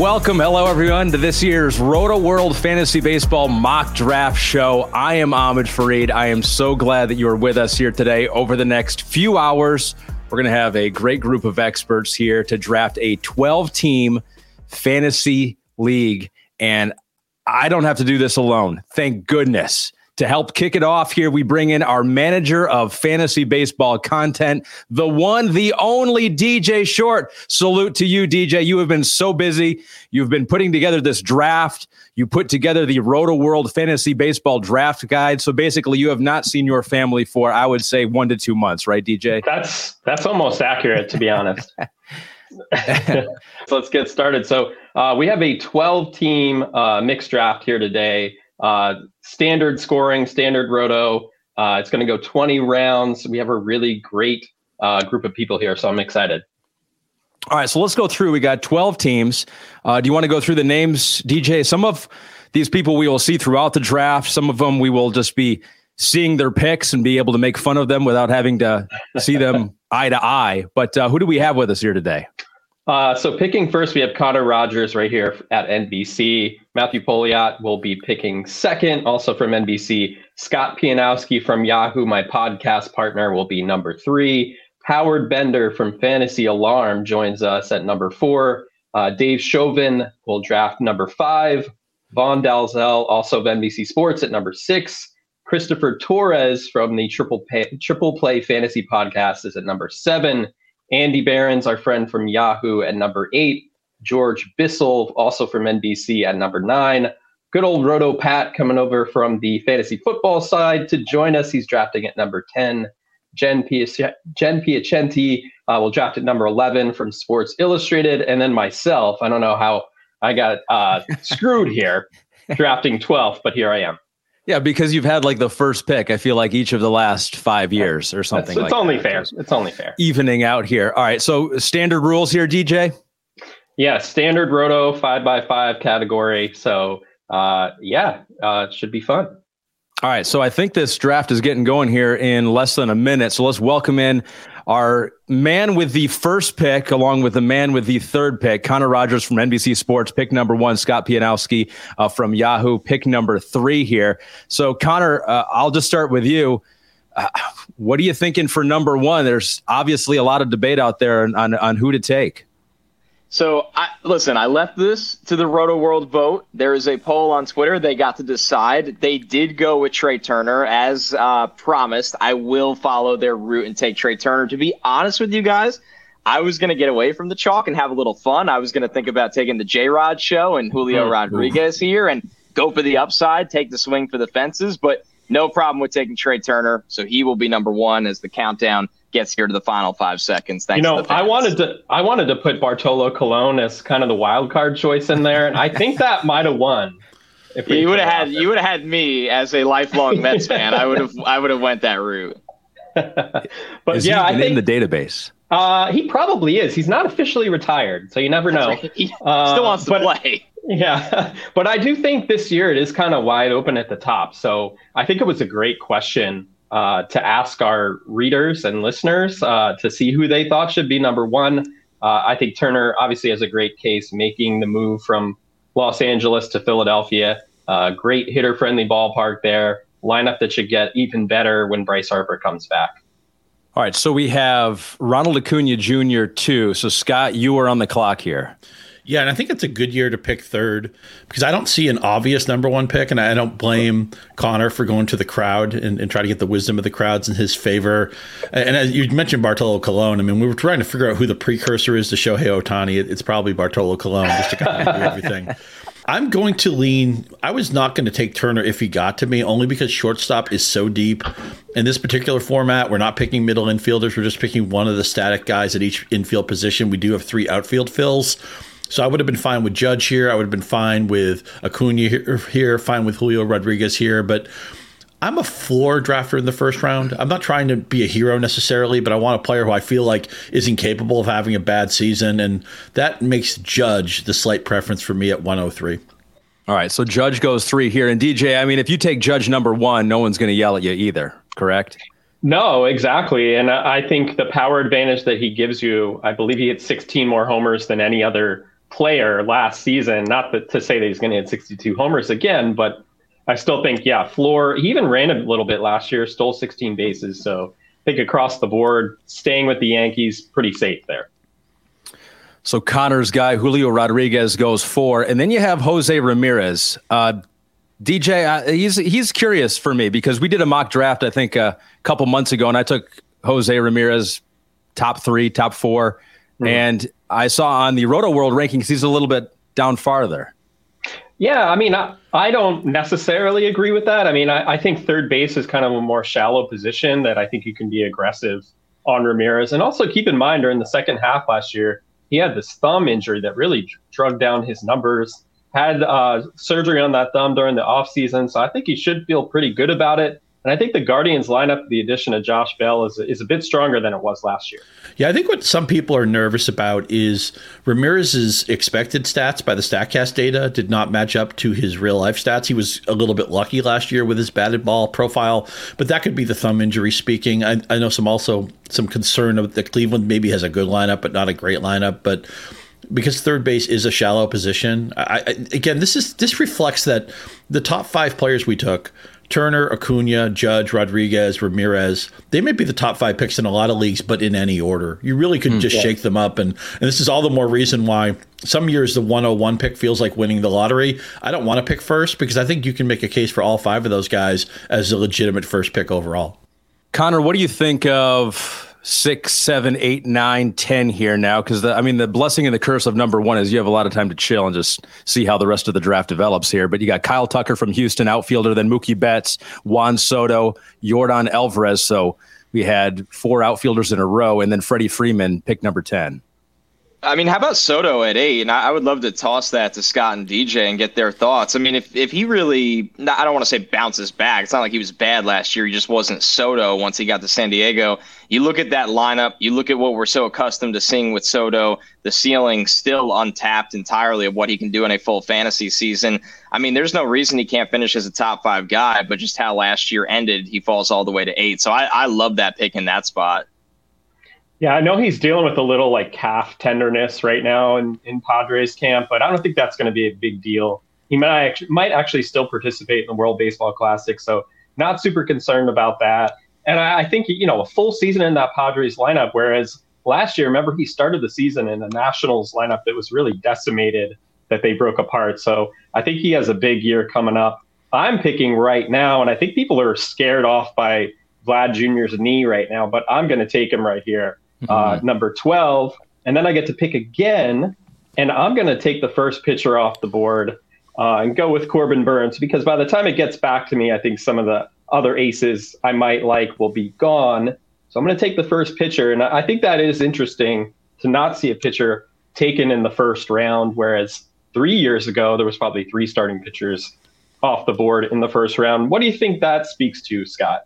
Welcome, hello everyone, to this year's Rotoworld Fantasy Baseball Mock Draft Show. I am Ahmed Fareed. I am so glad that you are with us here today. Over the next few hours, we're going to have a great group of experts here to draft a 12 team fantasy league. And I don't have to do this alone. Thank goodness. To help kick it off here, we bring in our manager of fantasy baseball content, the one, the only DJ Short. Salute to you, DJ. You have been so busy. You've been putting together this draft. You put together the Rotoworld Fantasy Baseball Draft Guide. So basically, you have not seen your family for, I would say, one to two months, right, DJ? That's that's almost accurate, to be honest. so let's get started. So uh, we have a 12 team uh, mixed draft here today. Uh, standard scoring, standard roto. Uh, it's going to go 20 rounds. We have a really great uh, group of people here, so I'm excited. All right, so let's go through. We got 12 teams. Uh, do you want to go through the names, DJ? Some of these people we will see throughout the draft. Some of them we will just be seeing their picks and be able to make fun of them without having to see them eye to eye. But uh, who do we have with us here today? Uh, so picking first, we have Connor Rogers right here at NBC. Matthew Pouliot will be picking second, also from NBC. Scott Pianowski from Yahoo, my podcast partner, will be number three. Howard Bender from Fantasy Alarm joins us at number four. Uh, Dave Shovein will draft number five. Vaughn Dalzell, also of NBC Sports, at number six. Christopher Torres from the Triple, Pay, Triple Play Fantasy Podcast is at number seven. Andy Behrens, our friend from Yahoo, at number eight. George Bissell, also from NBC, at number nine. Good old Roto Pat coming over from the fantasy football side to join us. He's drafting at number 10. Jen, Piac- Jen Piacenti uh, will draft at number 11 from Sports Illustrated. And then myself, I don't know how I got uh, screwed here, drafting 12th, but here I am. Yeah, because you've had like the first pick. I feel like each of the last five years or something. It's, like only that. fair. It's only fair. Evening out here. All right. So standard rules here, DJ. Yeah, standard roto five by five category. So uh, yeah, uh, it should be fun. All right, so I think this draft is getting going here in less than a minute. So let's welcome in our man with the first pick, along with the man with the third pick, Connor Rogers from NBC Sports, pick number one, Scott Pianowski uh, from Yahoo, pick number three here. So, Connor, uh, I'll just start with you. Uh, what are you thinking for number one? There's obviously a lot of debate out there on, on, on who to take. So, I, listen, I left this to the Rotoworld vote. There is a poll on Twitter. They got to decide. They did go with Trea Turner, as uh, promised. I will follow their route and take Trea Turner. To be honest with you guys, I was going to get away from the chalk and have a little fun. I was going to think about taking the J Rod show and Julio mm-hmm. Rodriguez here and go for the upside, take the swing for the fences. But no problem with taking Trea Turner. So he will be number one as the countdown gets here to the final five seconds. Thanks. You know, I wanted to I wanted to put Bartolo Colon as kind of the wild card choice in there, and I think that might have won. If you would have had you would have had me as a lifelong Mets fan. I would have I would have went that route. but is yeah, I think in the database. Uh, he probably is. He's not officially retired, so you never know. Right. He uh, still wants to but, play. Yeah, but I do think this year it is kind of wide open at the top. So I think it was a great question uh, to ask our readers and listeners uh, to see who they thought should be number one. Uh, I think Turner obviously has a great case making the move from Los Angeles to Philadelphia. Uh, great hitter friendly ballpark there. Lineup that should get even better when Bryce Harper comes back. All right, so we have Ronald Acuna Jr. too. So Scott, you are on the clock here. Yeah, and I think it's a good year to pick third because I don't see an obvious number one pick, and I don't blame Connor for going to the crowd and, and try to get the wisdom of the crowds in his favor. And as you mentioned Bartolo Colon, I mean, we were trying to figure out who the precursor is to Shohei Ohtani. It's probably Bartolo Colon just to kind of do everything. I'm going to lean. I was not going to take Turner if he got to me, only because shortstop is so deep. In this particular format, we're not picking middle infielders. We're just picking one of the static guys at each infield position. We do have three outfield fills. So I would have been fine with Judge here. I would have been fine with Acuna here, er, here fine with Julio Rodriguez here. But I'm a floor drafter in the first round. I'm not trying to be a hero necessarily, but I want a player who I feel like is incapable of having a bad season. And that makes Judge the slight preference for me at 103. All right. So Judge goes three here. And DJ, I mean, if you take Judge number one, no one's going to yell at you either, correct? No, exactly. And I think the power advantage that he gives you, I believe he hit 16 more homers than any other player last season. Not that, to say that he's going to hit 62 homers again, but I still think, yeah, floor. He even ran a little bit last year, stole 16 bases. So I think across the board, staying with the Yankees, pretty safe there. So Connor's guy Julio Rodriguez goes four, and then you have Jose Ramirez. Uh, DJ, uh, he's he's curious for me because we did a mock draft I think a couple months ago, and I took Jose Ramirez top three, top 4 mm-hmm. and I saw on the Rotoworld rankings he's a little bit down farther. Yeah, I mean, I, I don't necessarily agree with that. I mean, I, I think third base is kind of a more shallow position that I think you can be aggressive on Ramirez. And also keep in mind during the second half last year, he had this thumb injury that really drug down his numbers. Had uh, surgery on that thumb during the offseason, so I think he should feel pretty good about it. And I think the Guardians lineup, the addition of Josh Bell, is is a bit stronger than it was last year. Yeah, I think what some people are nervous about is Ramirez's expected stats by the Statcast data did not match up to his real life stats. He was a little bit lucky last year with his batted ball profile, but that could be the thumb injury speaking. I, I know some also some concern that Cleveland maybe has a good lineup, but not a great lineup, but because third base is a shallow position. I, I, again, this is this reflects that the top five players we took Turner, Acuna, Judge, Rodriguez, Ramirez, they may be the top five picks in a lot of leagues, but in any order. You really could mm, just yeah. shake them up. And, and this is all the more reason why some years the 101 pick feels like winning the lottery. I don't want to pick first because I think you can make a case for all five of those guys as a legitimate first pick overall. Connor, what do you think of six, seven, eight, nine, ten here now. Because I mean, the blessing and the curse of number one is you have a lot of time to chill and just see how the rest of the draft develops here. But you got Kyle Tucker from Houston, outfielder, then Mookie Betts, Juan Soto, Yordan Alvarez. So we had four outfielders in a row, and then Freddie Freeman, pick number ten. I mean, how about Soto at eight? And I, would love to toss that to Scott and DJ and get their thoughts. I mean, if, if he really, I don't want to say bounces back. It's not like he was bad last year. He just wasn't Soto once he got to San Diego. You look at that lineup, you look at what we're so accustomed to seeing with Soto, the ceiling still untapped entirely of what he can do in a full fantasy season. I mean, there's no reason he can't finish as a top five guy, but just how last year ended, he falls all the way to eight. So I, I love that pick in that spot. Yeah, I know he's dealing with a little like calf tenderness right now in, in Padres camp, but I don't think that's going to be a big deal. He might actually, might actually still participate in the World Baseball Classic, so not super concerned about that. And I, I think you know a full season in that Padres lineup, whereas last year, remember he started the season in a Nationals lineup that was really decimated, that they broke apart. So I think he has a big year coming up. I'm picking right now, and I think people are scared off by Vlad Jr.'s knee right now, but I'm going to take him right here uh, mm-hmm. number 12. And then I get to pick again. And I'm going to take the first pitcher off the board uh, and go with Corbin Burnes because by the time it gets back to me, I think some of the other aces I might like will be gone. So I'm going to take the first pitcher. And I think that is interesting to not see a pitcher taken in the first round, whereas three years ago, there was probably three starting pitchers off the board in the first round. What do you think that speaks to, Scott?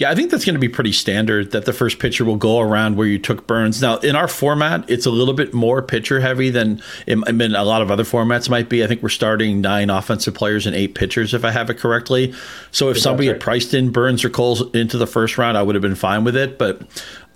Yeah, I think that's going to be pretty standard that the first pitcher will go around where you took Burnes. Now, in our format, it's a little bit more pitcher heavy than in, in a lot of other formats might be. I think we're starting nine offensive players and eight pitchers, if I have it correctly. So if somebody right. had priced in Burnes or Cole into the first round, I would have been fine with it. But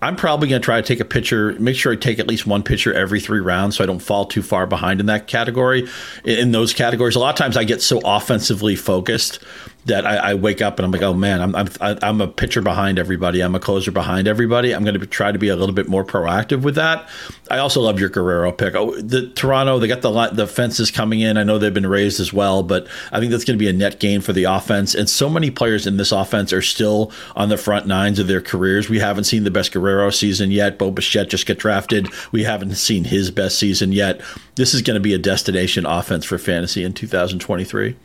I'm probably going to try to take a pitcher, make sure I take at least one pitcher every three rounds so I don't fall too far behind in that category. In those categories, a lot of times I get so offensively focused that I, I, wake up and I'm like, oh man, I'm I'm I'm a pitcher behind everybody. I'm a closer behind everybody. I'm going to try to be a little bit more proactive with that. I also love your Guerrero pick. Oh, the Toronto, they got the the fences coming in. I know they've been raised as well, but I think that's going to be a net gain for the offense. And so many players in this offense are still on the front nines of their careers. We haven't seen the best Guerrero season yet. Bo Bichette just got drafted. We haven't seen his best season yet. This is going to be a destination offense for fantasy in 2023.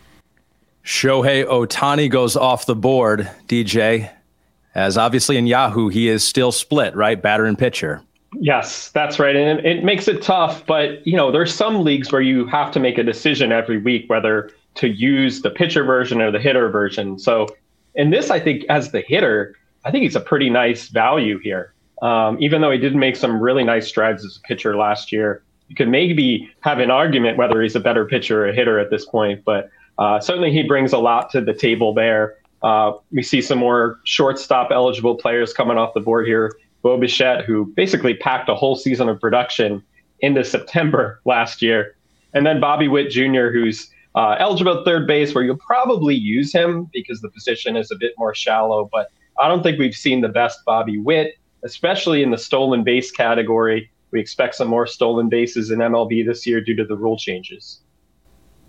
Shohei Ohtani goes off the board, DJ, as obviously in Yahoo, he is still split, right? Batter and pitcher. Yes, that's right. And it makes it tough, but you know, there's some leagues where you have to make a decision every week whether to use the pitcher version or the hitter version. So in this, I think as the hitter, I think he's a pretty nice value here. Um, even though he did make some really nice strides as a pitcher last year, you could maybe have an argument whether he's a better pitcher or a hitter at this point. But uh, certainly, he brings a lot to the table there. Uh, we see some more shortstop eligible players coming off the board here. Bo Bichette, who basically packed a whole season of production into September last year. And then Bobby Witt Jr., who's uh, eligible third base, where you'll probably use him because the position is a bit more shallow. But I don't think we've seen the best Bobby Witt, especially in the stolen base category. We expect some more stolen bases in MLB this year due to the rule changes.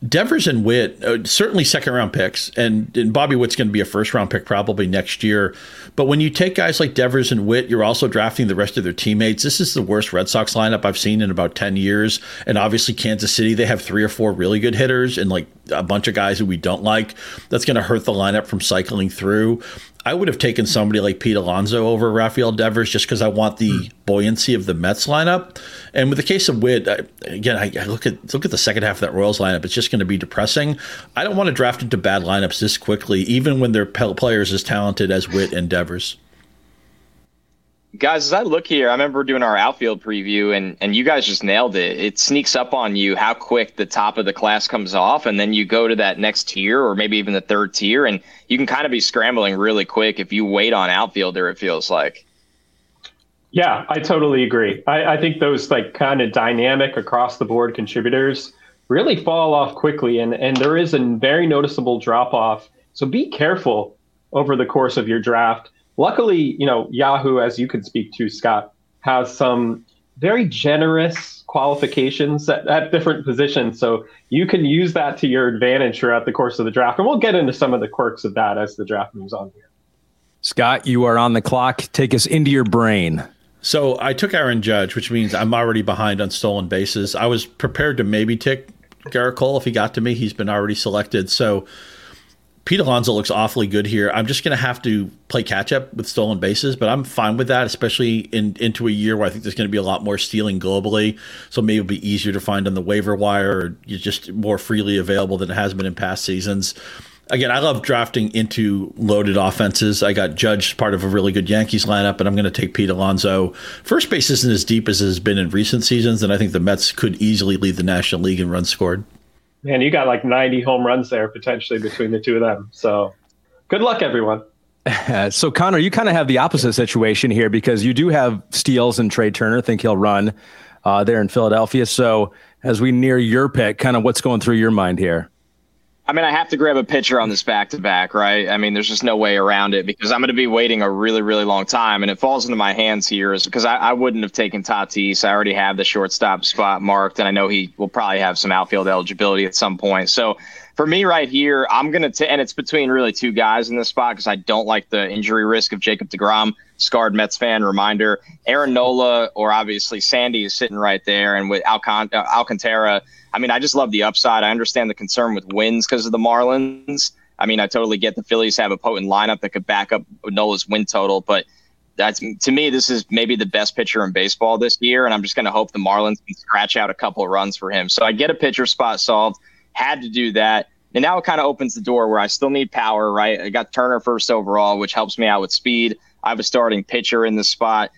Devers and Witt, uh, certainly second round picks, and, and Bobby Witt's going to be a first round pick probably next year. But when you take guys like Devers and Witt, you're also drafting the rest of their teammates. This is the worst Red Sox lineup I've seen in about 10 years. And obviously, Kansas City, they have three or four really good hitters and like a bunch of guys who we don't like. That's going to hurt the lineup from cycling through. I would have taken somebody like Pete Alonso over Rafael Devers just because I want the mm. buoyancy of the Mets lineup. And with the case of Witt, I, again, I, I, look at look at the second half of that Royals lineup. It's just going to be depressing. I don't want to draft into bad lineups this quickly, even when their players as talented as Witt and Devers guys, as I look here, I remember doing our outfield preview, and and you guys just nailed it. It sneaks up on you how quick the top of the class comes off, and then you go to that next tier, or maybe even the third tier, and you can kind of be scrambling really quick if you wait on outfielder. It feels like. Yeah, I totally agree. I, I think those like kind of dynamic across the board contributors really fall off quickly, and and there is a very noticeable drop off. So be careful over the course of your draft Luckily, you know, Yahoo, as you could speak to, Scott, has some very generous qualifications at, at, different positions. So you can use that to your advantage throughout the course of the draft. And we'll get into some of the quirks of that as the draft moves on here. Scott, you are on the clock. Take us into your brain. So I took Aaron Judge, which means I'm already behind on stolen bases. I was prepared to maybe take Gerrit Cole if he got to me. He's been already selected. So Pete Alonso looks awfully good here. I'm just going to have to play catch up with stolen bases, but I'm fine with that, especially in into a year where I think there's going to be a lot more stealing globally. So maybe it'll be easier to find on the waiver wire or just more freely available than it has been in past seasons. Again, I love drafting into loaded offenses. I got Judge part of a really good Yankees lineup, and I'm going to take Pete Alonso. First base isn't as deep as it has been in recent seasons, and I think the Mets could easily lead the National League in runs scored. Man, you got like 90 home runs there potentially between the two of them. So good luck, everyone. so Connor, you kind of have the opposite situation here because you do have Steals and Trea Turner. Think he'll run uh, there in Philadelphia. So as we near your pick, kind of what's going through your mind here? I mean, I have to grab a pitcher on this back to back, right? I mean, there's just no way around it because I'm going to be waiting a really, really long time. And it falls into my hands here is because I, I, wouldn't have taken Tatis. I already have the shortstop spot marked, and I know he will probably have some outfield eligibility at some point. So for me right here, I'm going to, and it's between really two guys in this spot because I don't like the injury risk of Jacob DeGrom, scarred Mets fan reminder. Aaron Nola, or obviously Sandy is sitting right there. And with Alcant- Alcantara, I mean, I just love the upside. I understand the concern with wins because of the Marlins. I mean, I totally get the Phillies have a potent lineup that could back up Nola's win total, but that's to me, this is maybe the best pitcher in baseball this year, and I'm just going to hope the Marlins can scratch out a couple runs for him. So I get a pitcher spot solved. Had to do that, and now it kind of opens the door where I still need power. Right, I got Turner first overall, which helps me out with speed. I have a starting pitcher in the spot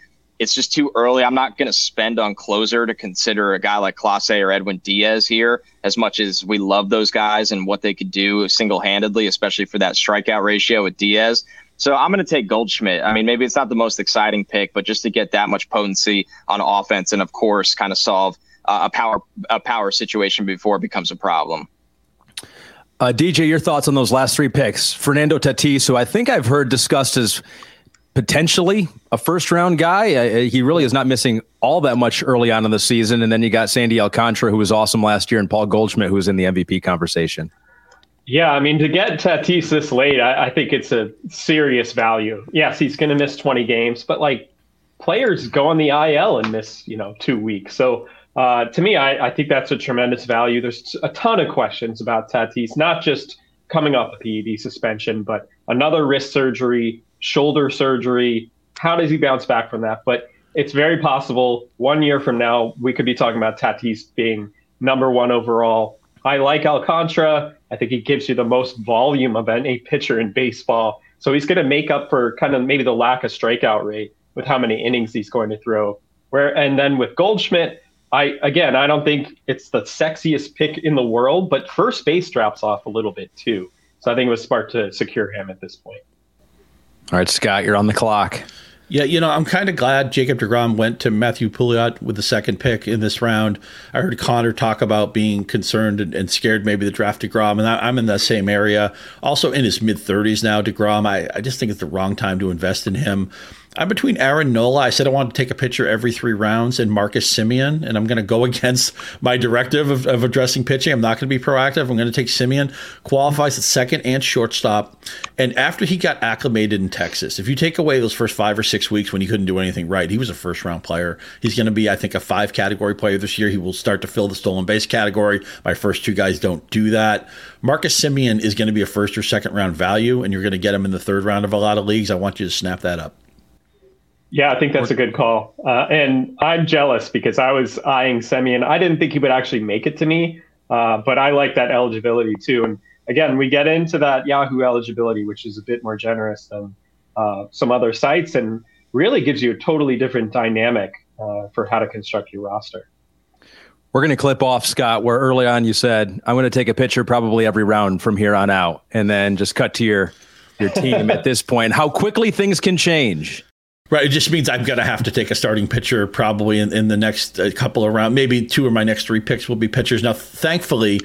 it's just too early. I'm not going to spend on closer to consider a guy like Clase or Edwin Diaz here, as much as we love those guys and what they could do single handedly, especially for that strikeout ratio with Diaz. So I'm going to take Goldschmidt. I mean, maybe it's not the most exciting pick, but just to get that much potency on offense, and of course, kind of solve uh, a power a power situation before it becomes a problem. Uh, DJ, your thoughts on those last three picks? Fernando Tatis, who I think I've heard discussed as potentially a first round guy. Uh, he really is not missing all that much early on in the season. And then you got Sandy Alcantara, who was awesome last year, and Paul Goldschmidt, who was in the MVP conversation. Yeah, I mean, to get Tatis this late, I, I think it's a serious value. Yes, he's going to miss 20 games, but like players go on the IL and miss, you know, two weeks. So uh, to me, I, I, think that's a tremendous value. There's a ton of questions about Tatis, not just coming off a PED suspension, but another wrist surgery, shoulder surgery. How does he bounce back from that? But it's very possible one year from now, we could be talking about Tatis being number one overall. I like Alcantara. I think he gives you the most volume of any pitcher in baseball. So he's going to make up for kind of maybe the lack of strikeout rate with how many innings he's going to throw. Where and then with Goldschmidt, I again, I don't think it's the sexiest pick in the world, but first base drops off a little bit too. So I think it was smart to secure him at this point. All right, Scott, you're on the clock. Yeah, you know, I'm kind of glad Jacob DeGrom went to Matthew Pouliot with the second pick in this round. I heard Connor talk about being concerned and, and scared maybe the draft DeGrom, and I, am in that same area. Also in his mid 30s now, DeGrom, I, I just think it's the wrong time to invest in him. I'm between Aaron Nola. I said I wanted to take a pitcher every three rounds, and Marcus Semien. and I'm going to go against my directive of, of addressing pitching. I'm not going to be proactive. I'm going to take Semien. Qualifies at second and shortstop. And after he got acclimated in Texas, if you take away those first five or six weeks when he couldn't do anything right, he was a first round player. He's going to be, I think, a five category player this year. He will start to fill the stolen base category. My first two guys don't do that. Marcus Semien is going to be a first or second round value, and you're going to get him in the third round of a lot of leagues. I want you to snap that up. Yeah, I think that's a good call. Uh, and I'm jealous because I was eyeing Semien. I didn't think he would actually make it to me, uh, but I like that eligibility too. And again, we get into that Yahoo eligibility, which is a bit more generous than uh, some other sites and really gives you a totally different dynamic uh, for how to construct your roster. We're going to clip off, Scott, where early on you said, I'm going to take a picture probably every round from here on out, and then just cut to your your team at this point. How quickly things can change. Right. It just means I'm going to have to take a starting pitcher probably in, in the next uh, couple of rounds. Maybe two of my next three picks will be pitchers. Now, thankfully,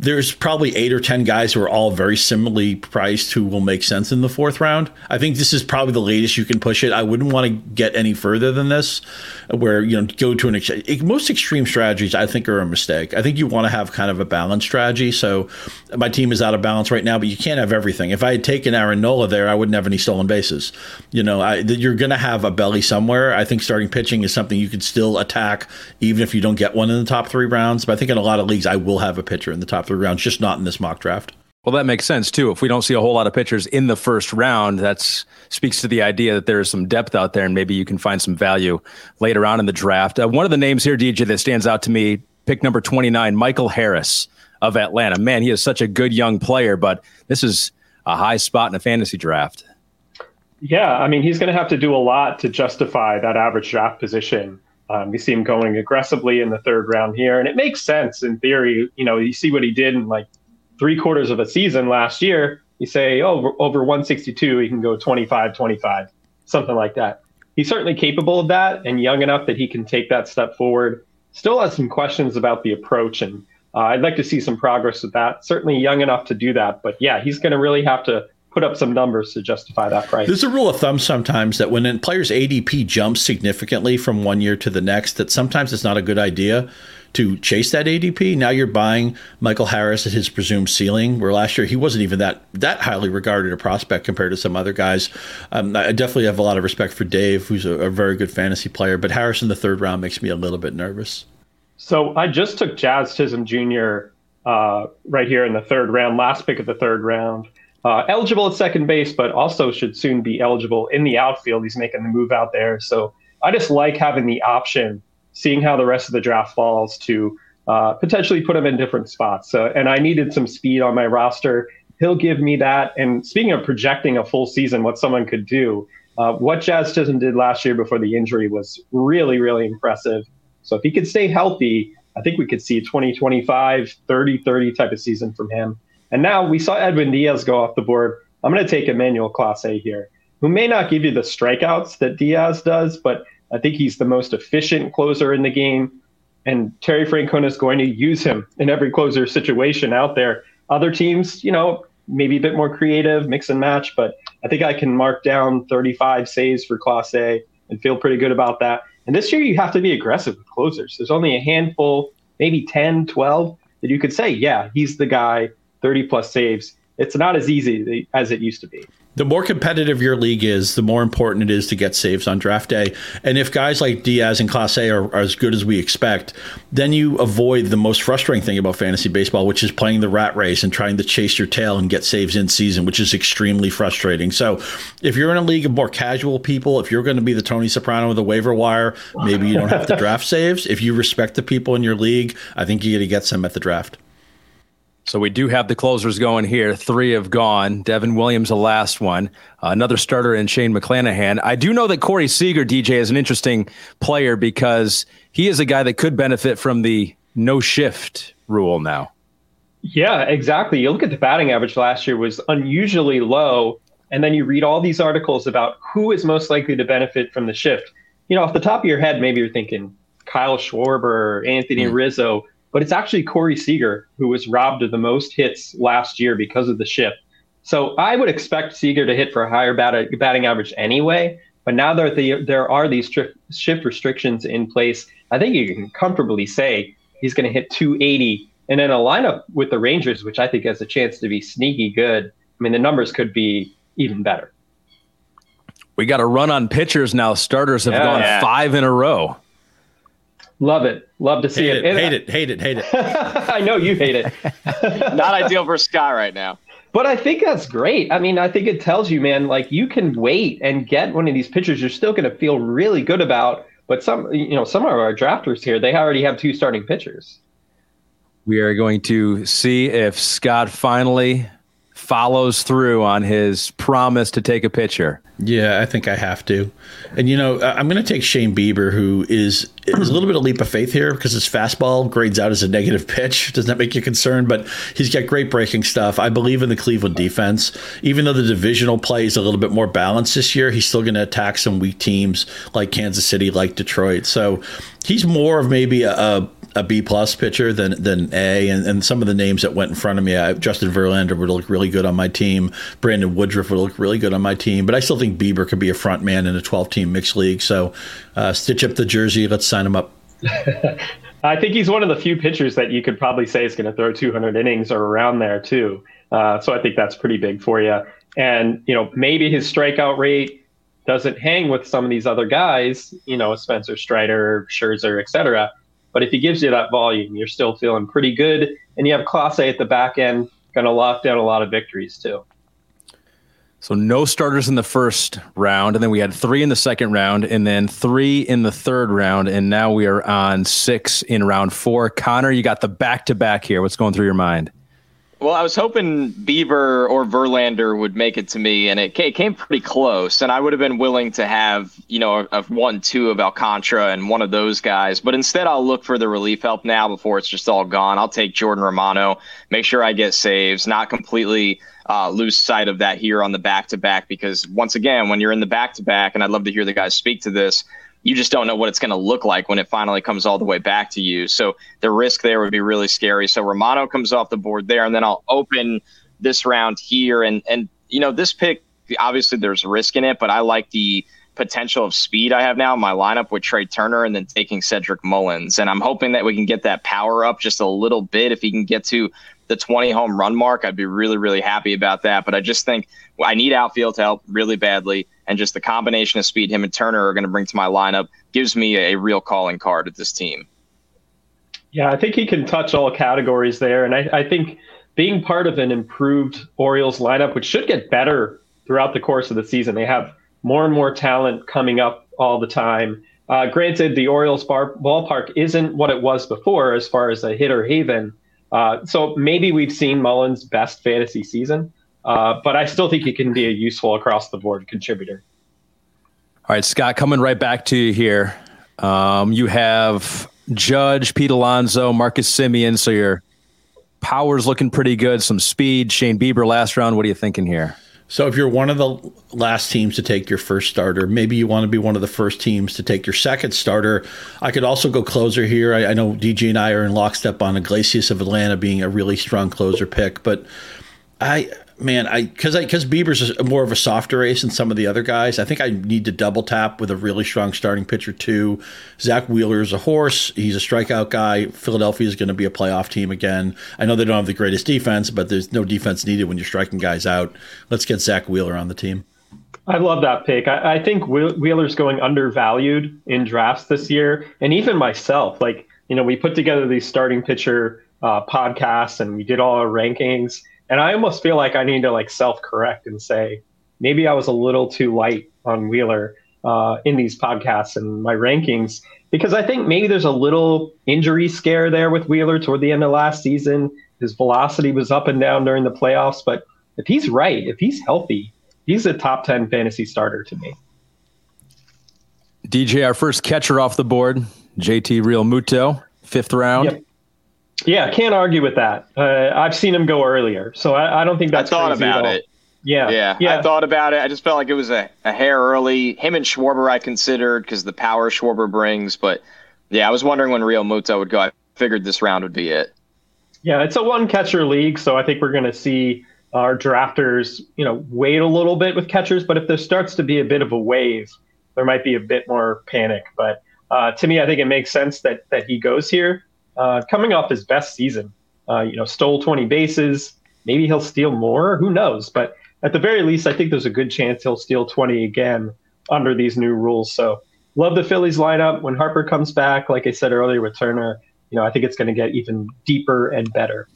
there's probably eight or 10 guys who are all very similarly priced who will make sense in the fourth round. I think this is probably the latest you can push it. I wouldn't want to get any further than this, where, you know, go to an ex- most extreme strategies, I think, are a mistake. I think you want to have kind of a balanced strategy. So my team is out of balance right now, but you can't have everything. If I had taken Aaron Nola there, I wouldn't have any stolen bases. You know, I, you're going to have a belly somewhere. I think starting pitching is something you could still attack, even if you don't get one in the top three rounds. But I think in a lot of leagues, I will have a pitcher in the top three rounds, just not in this mock draft. Well, that makes sense too. If we don't see a whole lot of pitchers in the first round, that speaks to the idea that there is some depth out there, and maybe you can find some value later on in the draft. Uh, one of the names here, DJ, that stands out to me, pick number twenty-nine, Michael Harris of Atlanta. Man, he is such a good young player, but this is a high spot in a fantasy draft. Yeah, I mean, he's going to have to do a lot to justify that average draft position. Um, you see him going aggressively in the third round here, and it makes sense in theory. You know, you see what he did in like three quarters of a season last year. You say, oh, over, over 162, he can go 25, 25, something like that. He's certainly capable of that and young enough that he can take that step forward. Still has some questions about the approach, and uh, I'd like to see some progress with that. Certainly young enough to do that, but yeah, he's going to really have to put up some numbers to justify that price. There's a rule of thumb sometimes that when a player's ADP jumps significantly from one year to the next, that sometimes it's not a good idea to chase that ADP. Now you're buying Michael Harris at his presumed ceiling, where last year he wasn't even that that highly regarded a prospect compared to some other guys. Um, I definitely have a lot of respect for Dave, who's a, a very good fantasy player, but Harris in the third round makes me a little bit nervous. So I just took Jazz Chisholm Jr. Uh, right here in the third round, last pick of the third round. Uh, eligible at second base, but also should soon be eligible in the outfield. He's making the move out there. So I just like having the option, seeing how the rest of the draft falls to uh, potentially put him in different spots. So, and I needed some speed on my roster. He'll give me that. And speaking of projecting a full season, what someone could do, uh, what Jazz Chisholm did last year before the injury was really, really impressive. So if he could stay healthy, I think we could see a 2025, 30 30 type of season from him. And now we saw Edwin Diaz go off the board I'm going to take Emmanuel Clase here, who may not give you the strikeouts that Diaz does, but I think he's the most efficient closer in the game. And Terry Francona is going to use him in every closer situation out there. Other teams, you know, maybe a bit more creative, mix and match, but I think I can mark down 35 saves for Clase and feel pretty good about that. And this year, you have to be aggressive with closers. There's only a handful, maybe 10, 12, that you could say, yeah, he's the guy, 30 plus saves. It's not as easy as it used to be the more competitive your league is, the more important it is to get saves on draft day. And if guys like Diaz and Clase are, are, as good as we expect, then you avoid the most frustrating thing about fantasy baseball, which is playing the rat race and trying to chase your tail and get saves in season, which is extremely frustrating. So if you're in a league of more casual people, if you're going to be the Tony Soprano of the waiver wire, maybe you don't have to draft saves. If you respect the people in your league, I think you got to get some at the draft. So we do have the closers going here. Three have gone. Devin Williams, the last one. Uh, another starter in Shane McClanahan. I do know that Corey Seager, DJ, is an interesting player because he is a guy that could benefit from the no shift rule now. Yeah, exactly. You look at the batting average last year was unusually low, and then you read all these articles about who is most likely to benefit from the shift. You know, off the top of your head, maybe you're thinking Kyle Schwarber, Anthony mm. Rizzo but it's actually Corey Seager who was robbed of the most hits last year because of the shift. So I would expect Seager to hit for a higher bat- batting average anyway. But now that the, there are these shift restrictions in place, I think you can comfortably say he's going to hit 280. And in a lineup with the Rangers, which I think has a chance to be sneaky good, I mean, the numbers could be even better. We got a run on pitchers now. Starters have yeah, gone yeah. five in a row. Love it. Love to see hate it. it. Hate it. Hate it. Hate it. I know you hate it. Not ideal for Scott right now. But I think that's great. I mean, I think it tells you, man, like you can wait and get one of these pitchers you're still going to feel really good about. But some, you know, some of our drafters here, they already have two starting pitchers. We are going to see if Scott finally follows through on his promise to take a pitcher. Yeah, I think I have to. And you know, I'm going to take Shane Bieber, who is is a little bit of leap of faith here because his fastball grades out as a negative pitch. Does that make you concerned? But he's got great breaking stuff. I believe in the Cleveland defense. Even though the divisional play is a little bit more balanced this year, he's still going to attack some weak teams like Kansas City, like Detroit. So he's more of maybe a, a a B plus pitcher than than A, and, and some of the names that went in front of me, I, Justin Verlander would look really good on my team. Brandon Woodruff would look really good on my team, but I still think Bieber could be a front man in a 12 team mixed league. So uh, stitch up the jersey, let's sign him up. I think he's one of the few pitchers that you could probably say is going to throw 200 innings or around there too. Uh, so I think that's pretty big for you. And you know maybe his strikeout rate doesn't hang with some of these other guys, you know, Spencer Strider, Scherzer, et cetera. But if he gives you that volume, you're still feeling pretty good. And you have Clase at the back end, going to lock down a lot of victories too. So no starters in the first round, and then we had three in the second round, and then three in the third round, and now we are on six in round four. Connor, you got the back to back here. What's going through your mind? Well, I was hoping Bieber or Verlander would make it to me, and it came pretty close. And I would have been willing to have, you know, a, one, two of Alcantara and one of those guys. But instead, I'll look for the relief help now before it's just all gone. I'll take Jordan Romano, make sure I get saves, not completely uh, lose sight of that here on the back to back. Because once again, when you're in the back to back, and I'd love to hear the guys speak to this, you just don't know what it's going to look like when it finally comes all the way back to you. So the risk there would be really scary. So Romano comes off the board there, and then I'll open this round here. And and you know this pick obviously there's risk in it, but I like the potential of speed I have now in my lineup with Trea Turner and then taking Cedric Mullins. And I'm hoping that we can get that power up just a little bit. If he can get to the 20 home run mark, I'd be really, really happy about that. But I just think I need outfield to help really badly and just the combination of speed him and Turner are going to bring to my lineup gives me a, a real calling card at this team. Yeah, I think he can touch all categories there, and I, I think being part of an improved Orioles lineup, which should get better throughout the course of the season, they have more and more talent coming up all the time. Uh, granted, the Orioles bar- ballpark isn't what it was before as far as a hitter haven. Uh, so maybe we've seen Mullins' best fantasy season. Uh, but I still think he can be a useful across the board contributor. All right, Scott, coming right back to you here. Um, you have Judge, Pete Alonso, Marcus Semien. So your power's looking pretty good. Some speed. Shane Bieber last round. What are you thinking here? So if you're one of the last teams to take your first starter, maybe you want to be one of the first teams to take your second starter. I could also go closer here. I, I know DJ and I are in lockstep on Iglesias of Atlanta being a really strong closer pick, but I man, I because I because Bieber's more of a softer ace than some of the other guys. I think I need to double tap with a really strong starting pitcher too. Zack Wheeler is a horse. He's a strikeout guy. Philadelphia is going to be a playoff team again. I know they don't have the greatest defense, but there's no defense needed when you're striking guys out. Let's get Zack Wheeler on the team. I love that pick. I, I think Wheeler's going undervalued in drafts this year, and even myself. Like you know, we put together these starting pitcher uh, podcasts and we did all our rankings and I almost feel like I need to like self correct and say maybe I was a little too light on Wheeler uh, in these podcasts and my rankings because I think maybe there's a little injury scare there with Wheeler toward the end of last season. His velocity was up and down during the playoffs, but if he's right, if he's healthy, he's a top 10 fantasy starter to me. DJ, our first catcher off the board, JT Realmuto, fifth round. Yep. Yeah, can't argue with that. Uh, I've seen him go earlier, so I, I don't think that's. I thought about it. Yeah, yeah, yeah. I thought about it. I just felt like it was a, a hair early. Him and Schwarber, I considered because the power Schwarber brings. But yeah, I was wondering when Realmuto would go. I figured this round would be it. Yeah, it's a one catcher league, so I think we're going to see our drafters, you know, wait a little bit with catchers. But if there starts to be a bit of a wave, there might be a bit more panic. But uh, to me, I think it makes sense that that he goes here uh, coming off his best season. Uh, you know, stole 20 bases. Maybe he'll steal more. Who knows? But at the very least, I think there's a good chance he'll steal 20 again under these new rules. So love the Phillies lineup. When Harper comes back, like I said earlier with Turner, you know, I think it's going to get even deeper and better.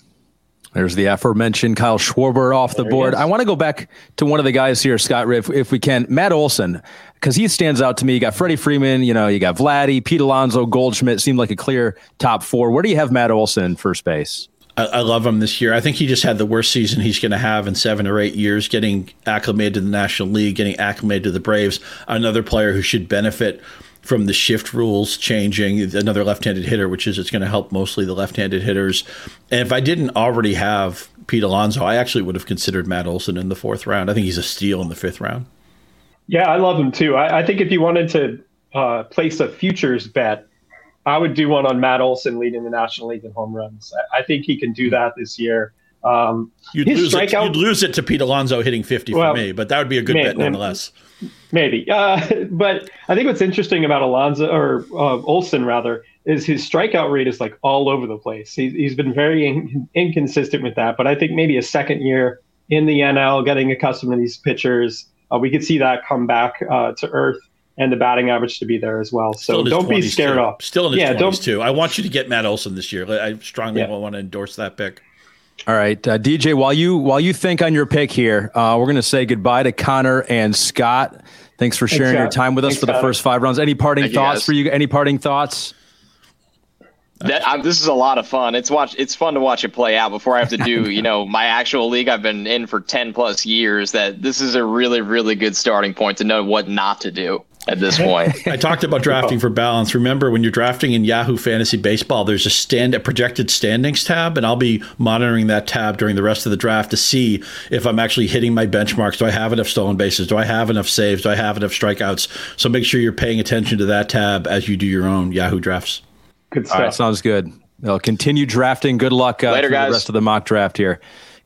There's the aforementioned Kyle Schwarber off the there board. I want to go back to one of the guys here, Scott, if, if we can. Matt Olson, because he stands out to me. You got Freddie Freeman, you know, you got Vladdy, Pete Alonso, Goldschmidt seemed like a clear top four. Where do you have Matt Olson first base? I, I love him this year. I think he just had the worst season he's going to have in seven or eight years, getting acclimated to the National League, getting acclimated to the Braves. Another player who should benefit from the shift rules changing, another left-handed hitter, which is it's going to help mostly the left-handed hitters. And if I didn't already have Pete Alonso, I actually would have considered Matt Olson in the fourth round. I think he's a steal in the fifth round. Yeah, I love him too. I, I think if you wanted to uh, place a futures bet, I would do one on Matt Olson leading the National League in home runs. I, I think he can do that this year. Um, you'd, lose it, you'd lose it to Pete Alonso hitting 50 well, for me, but that would be a good bet nonetheless. Maybe. Uh, but I think what's interesting about Alonso or uh, Olson rather is his strikeout rate is like all over the place. He, he's been very in, inconsistent with that. But I think maybe a second year in the NL, getting accustomed to these pitchers, uh, we could see that come back uh, to earth and the batting average to be there as well. So don't be scared too. off. Still in his yeah, 20s too. I want you to get Matt Olson this year. I strongly yeah. want to endorse that pick. All right, uh, DJ. While you while you think on your pick here, uh, we're going to say goodbye to Connor and Scott. Thanks for sharing Thanks, your time with us Thanks, for the Connor. first five rounds. Any parting Thank thoughts you for you? Any parting thoughts? That, I, this is a lot of fun. It's watch. It's fun to watch it play out before I have to do, you know, my actual league I've been in for ten plus years. That this is a really, really good starting point to know what not to do at this point. I talked about drafting for balance. Remember, when you're drafting in Yahoo Fantasy Baseball, there's a stand a projected standings tab, and I'll be monitoring that tab during the rest of the draft to see if I'm actually hitting my benchmarks. Do I have enough stolen bases? Do I have enough saves? Do I have enough strikeouts? So make sure you're paying attention to that tab as you do your own Yahoo drafts. Good stuff. All right, sounds good. I'll continue drafting. Good luck uh, Later, guys. the rest of the mock draft here,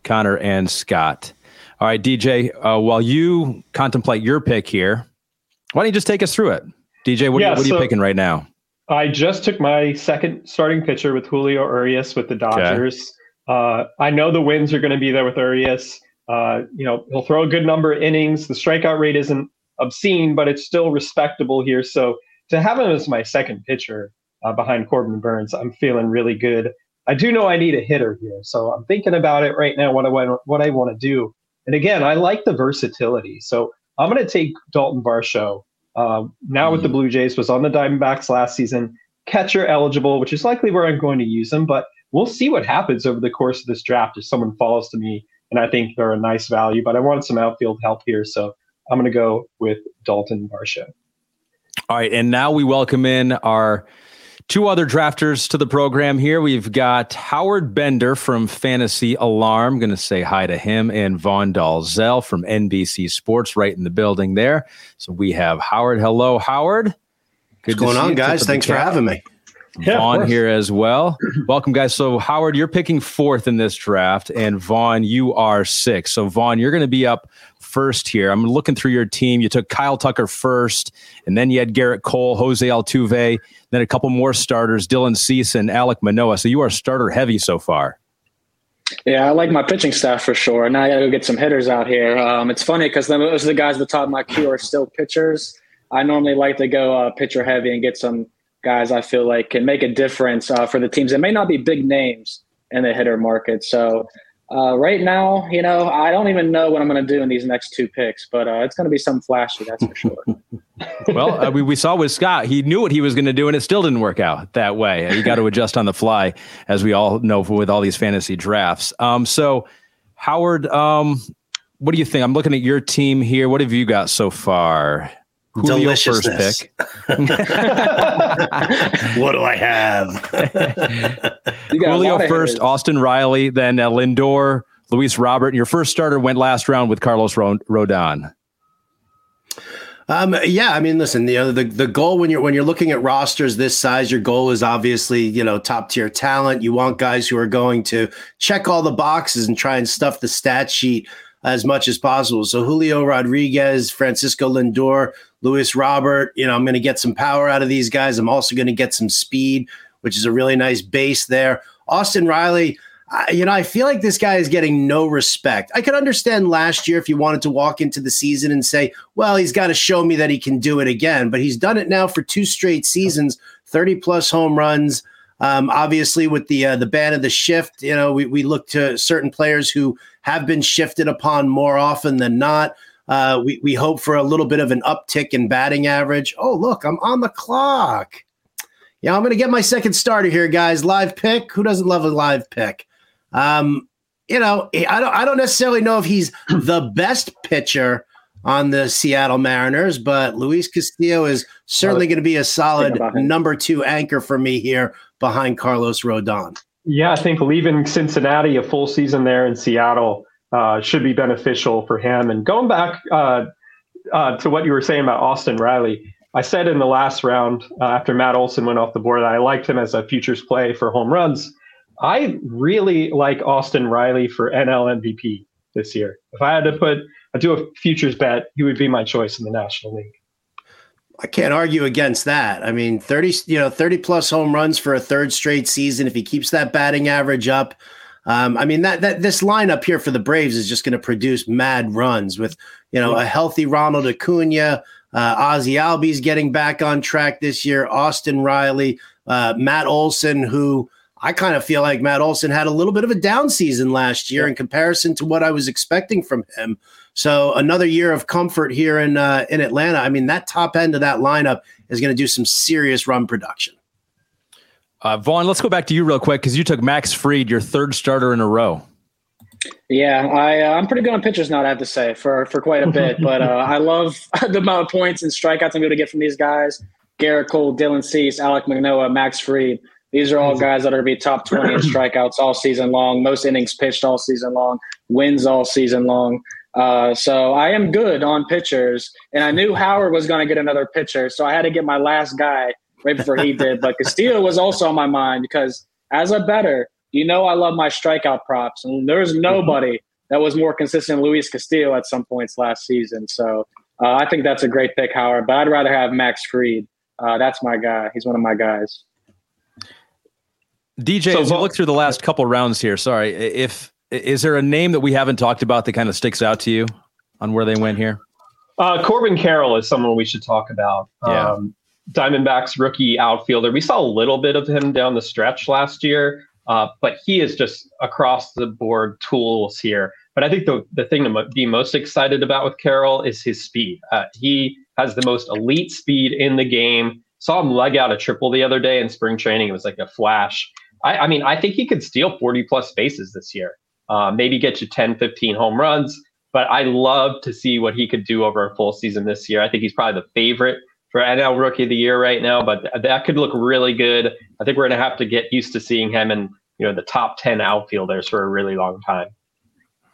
Connor and Scott. All right, DJ, uh, while you contemplate your pick here, why don't you just take us through it? DJ, what, yeah, what are you picking right now? I just took my second starting pitcher with Julio Urias with the Dodgers. Okay. Uh, I know the wins are going to be there with Urias. Uh, you know, he'll throw a good number of innings. The strikeout rate isn't obscene, but it's still respectable here. So to have him as my second pitcher uh, behind Corbin Burnes, I'm feeling really good. I do know I need a hitter here, so I'm thinking about it right now. What I what I want to do, and again, I like the versatility. So I'm going to take Dalton Varsho. Uh, now mm with the mm. Blue Jays, was on the Diamondbacks last season, catcher eligible, which is likely where I'm going to use him. But we'll see what happens over the course of this draft if someone falls to me and I think they're a nice value. But I wanted some outfield help here, so I'm going to go with Dalton Varsho. All right, and now we welcome in our Two other drafters to the program here. We've got Howard Bender from Fantasy Alarm. Going to say hi to him and Vaughn Dalzell from NBC Sports right in the building there. So we have Howard. Hello, Howard. Good What's going on, guys? Thanks for having me. Yeah, Vaughn here as well. Welcome, guys. So, Howard, you're picking fourth in this draft, and Vaughn, you are sixth. So, Vaughn, you're going to be up first here. I'm looking through your team. You took Kyle Tucker first, and then you had Gerrit Cole, Jose Altuve, then a couple more starters, Dylan Cease and Alek Manoah. So, you are starter heavy so far. Yeah, I like my pitching staff for sure. Now I got to go get some hitters out here. Um, it's funny because those are the guys at the top of my queue are still pitchers. I normally like to go uh, pitcher heavy and get some guys I feel like can make a difference uh, for the teams. It may not be big names in the hitter market. So uh, right now, you know, I don't even know what I'm going to do in these next two picks, but uh, it's going to be some flashy, that's for sure. well, uh, we, we saw with Scott, he knew what he was going to do, and it still didn't work out that way. You got to adjust on the fly, as we all know with all these fantasy drafts. Um, so, Howard, um, what do you think? I'm looking at your team here. What have you got so far? Julio first pick. what do I have? Julio first, Austin Riley, then uh, Lindor, Luis Robert. And Your first starter went last round with Carlos Rodon. Um, yeah, I mean, listen, the, the the goal when you're when you're looking at rosters this size, your goal is obviously you know top tier talent. You want guys who are going to check all the boxes and try and stuff the stat sheet as much as possible. So Julio Rodriguez, Francisco Lindor, Luis Robert, you know, I'm going to get some power out of these guys. I'm also going to get some speed, which is a really nice base there. Austin Riley, I, you know, I feel like this guy is getting no respect. I could understand last year if you wanted to walk into the season and say, well, he's got to show me that he can do it again. But he's done it now for two straight seasons, 30 plus home runs. Um, obviously, with the uh, the ban of the shift, you know, we, we look to certain players who have been shifted upon more often than not. Uh, we, we hope for a little bit of an uptick in batting average. Oh, look, I'm on the clock. Yeah, I'm going to get my second starter here, guys. Live pick. Who doesn't love a live pick? Um, you know, I don't I don't necessarily know if he's the best pitcher on the Seattle Mariners, but Luis Castillo is certainly going to be a solid number two anchor for me here behind Carlos Rodon. Yeah, I think leaving Cincinnati a full season there in Seattle uh, should be beneficial for him. And going back uh, uh, to what you were saying about Austin Riley, I said in the last round uh, after Matt Olson went off the board that I liked him as a futures play for home runs. I really like Austin Riley for NL MVP this year. If I had to put I do a futures bet, he would be my choice in the National League. I can't argue against that. I mean, 30, you know, 30 plus home runs for a third straight season. If he keeps that batting average up, um, I mean, that, that this lineup here for the Braves is just going to produce mad runs with, you know, a healthy Ronald Acuna, uh, Ozzie Albies getting back on track this year, Austin Riley, uh, Matt Olson, who I kind of feel like Matt Olson had a little bit of a down season last year yeah. in comparison to what I was expecting from him. So another year of comfort here in uh, in Atlanta. I mean, that top end of that lineup is going to do some serious run production. Uh, Vaughn, let's go back to you real quick because you took Max Fried, your third starter in a row. Yeah, I uh, I'm pretty good on pitchers now. I have to say for for quite a bit, but uh, I love the amount of points and strikeouts I'm able to get from these guys: Gerrit Cole, Dylan Cease, Alek Manoah, Max Fried. These are all guys that are going to be top 20 in strikeouts all season long, most innings pitched all season long, wins all season long. Uh, so I am good on pitchers, and I knew Howard was going to get another pitcher, so I had to get my last guy right before he did. But Castillo was also on my mind because as a better, you know I love my strikeout props, and there's nobody that was more consistent than Luis Castillo at some points last season. So uh, I think that's a great pick, Howard. But I'd rather have Max Fried. Uh, that's my guy. He's one of my guys. DJ, so, as you look through the last couple rounds here, sorry, if is there a name that we haven't talked about that kind of sticks out to you on where they went here? Uh, Corbin Carroll is someone we should talk about. Yeah. Um, Diamondbacks rookie outfielder. We saw a little bit of him down the stretch last year, uh, but he is just across the board tools here. But I think the, the thing to be most excited about with Carroll is his speed. Uh, he has the most elite speed in the game. Saw him leg out a triple the other day in spring training. It was like a flash. I, I mean, I think he could steal 40 plus bases this year uh, maybe get you 10, 15 home runs. But I love to see what he could do over a full season this year. I think he's probably the favorite for NL Rookie of the Year right now, but that could look really good. I think we're going to have to get used to seeing him in you know the top ten outfielders for a really long time.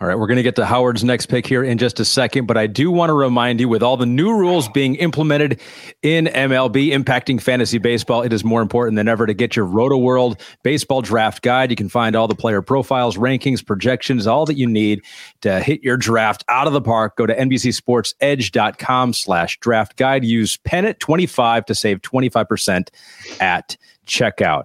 All right, we're going to get to Howard's next pick here in just a second, but I do want to remind you with all the new rules being implemented in MLB impacting fantasy baseball, it is more important than ever to get your Rotoworld baseball draft guide. You can find all the player profiles, rankings, projections, all that you need to hit your draft out of the park. Go to NBCSportsEdge.com slash draft guide. Use Pennant25 to save 25% at checkout.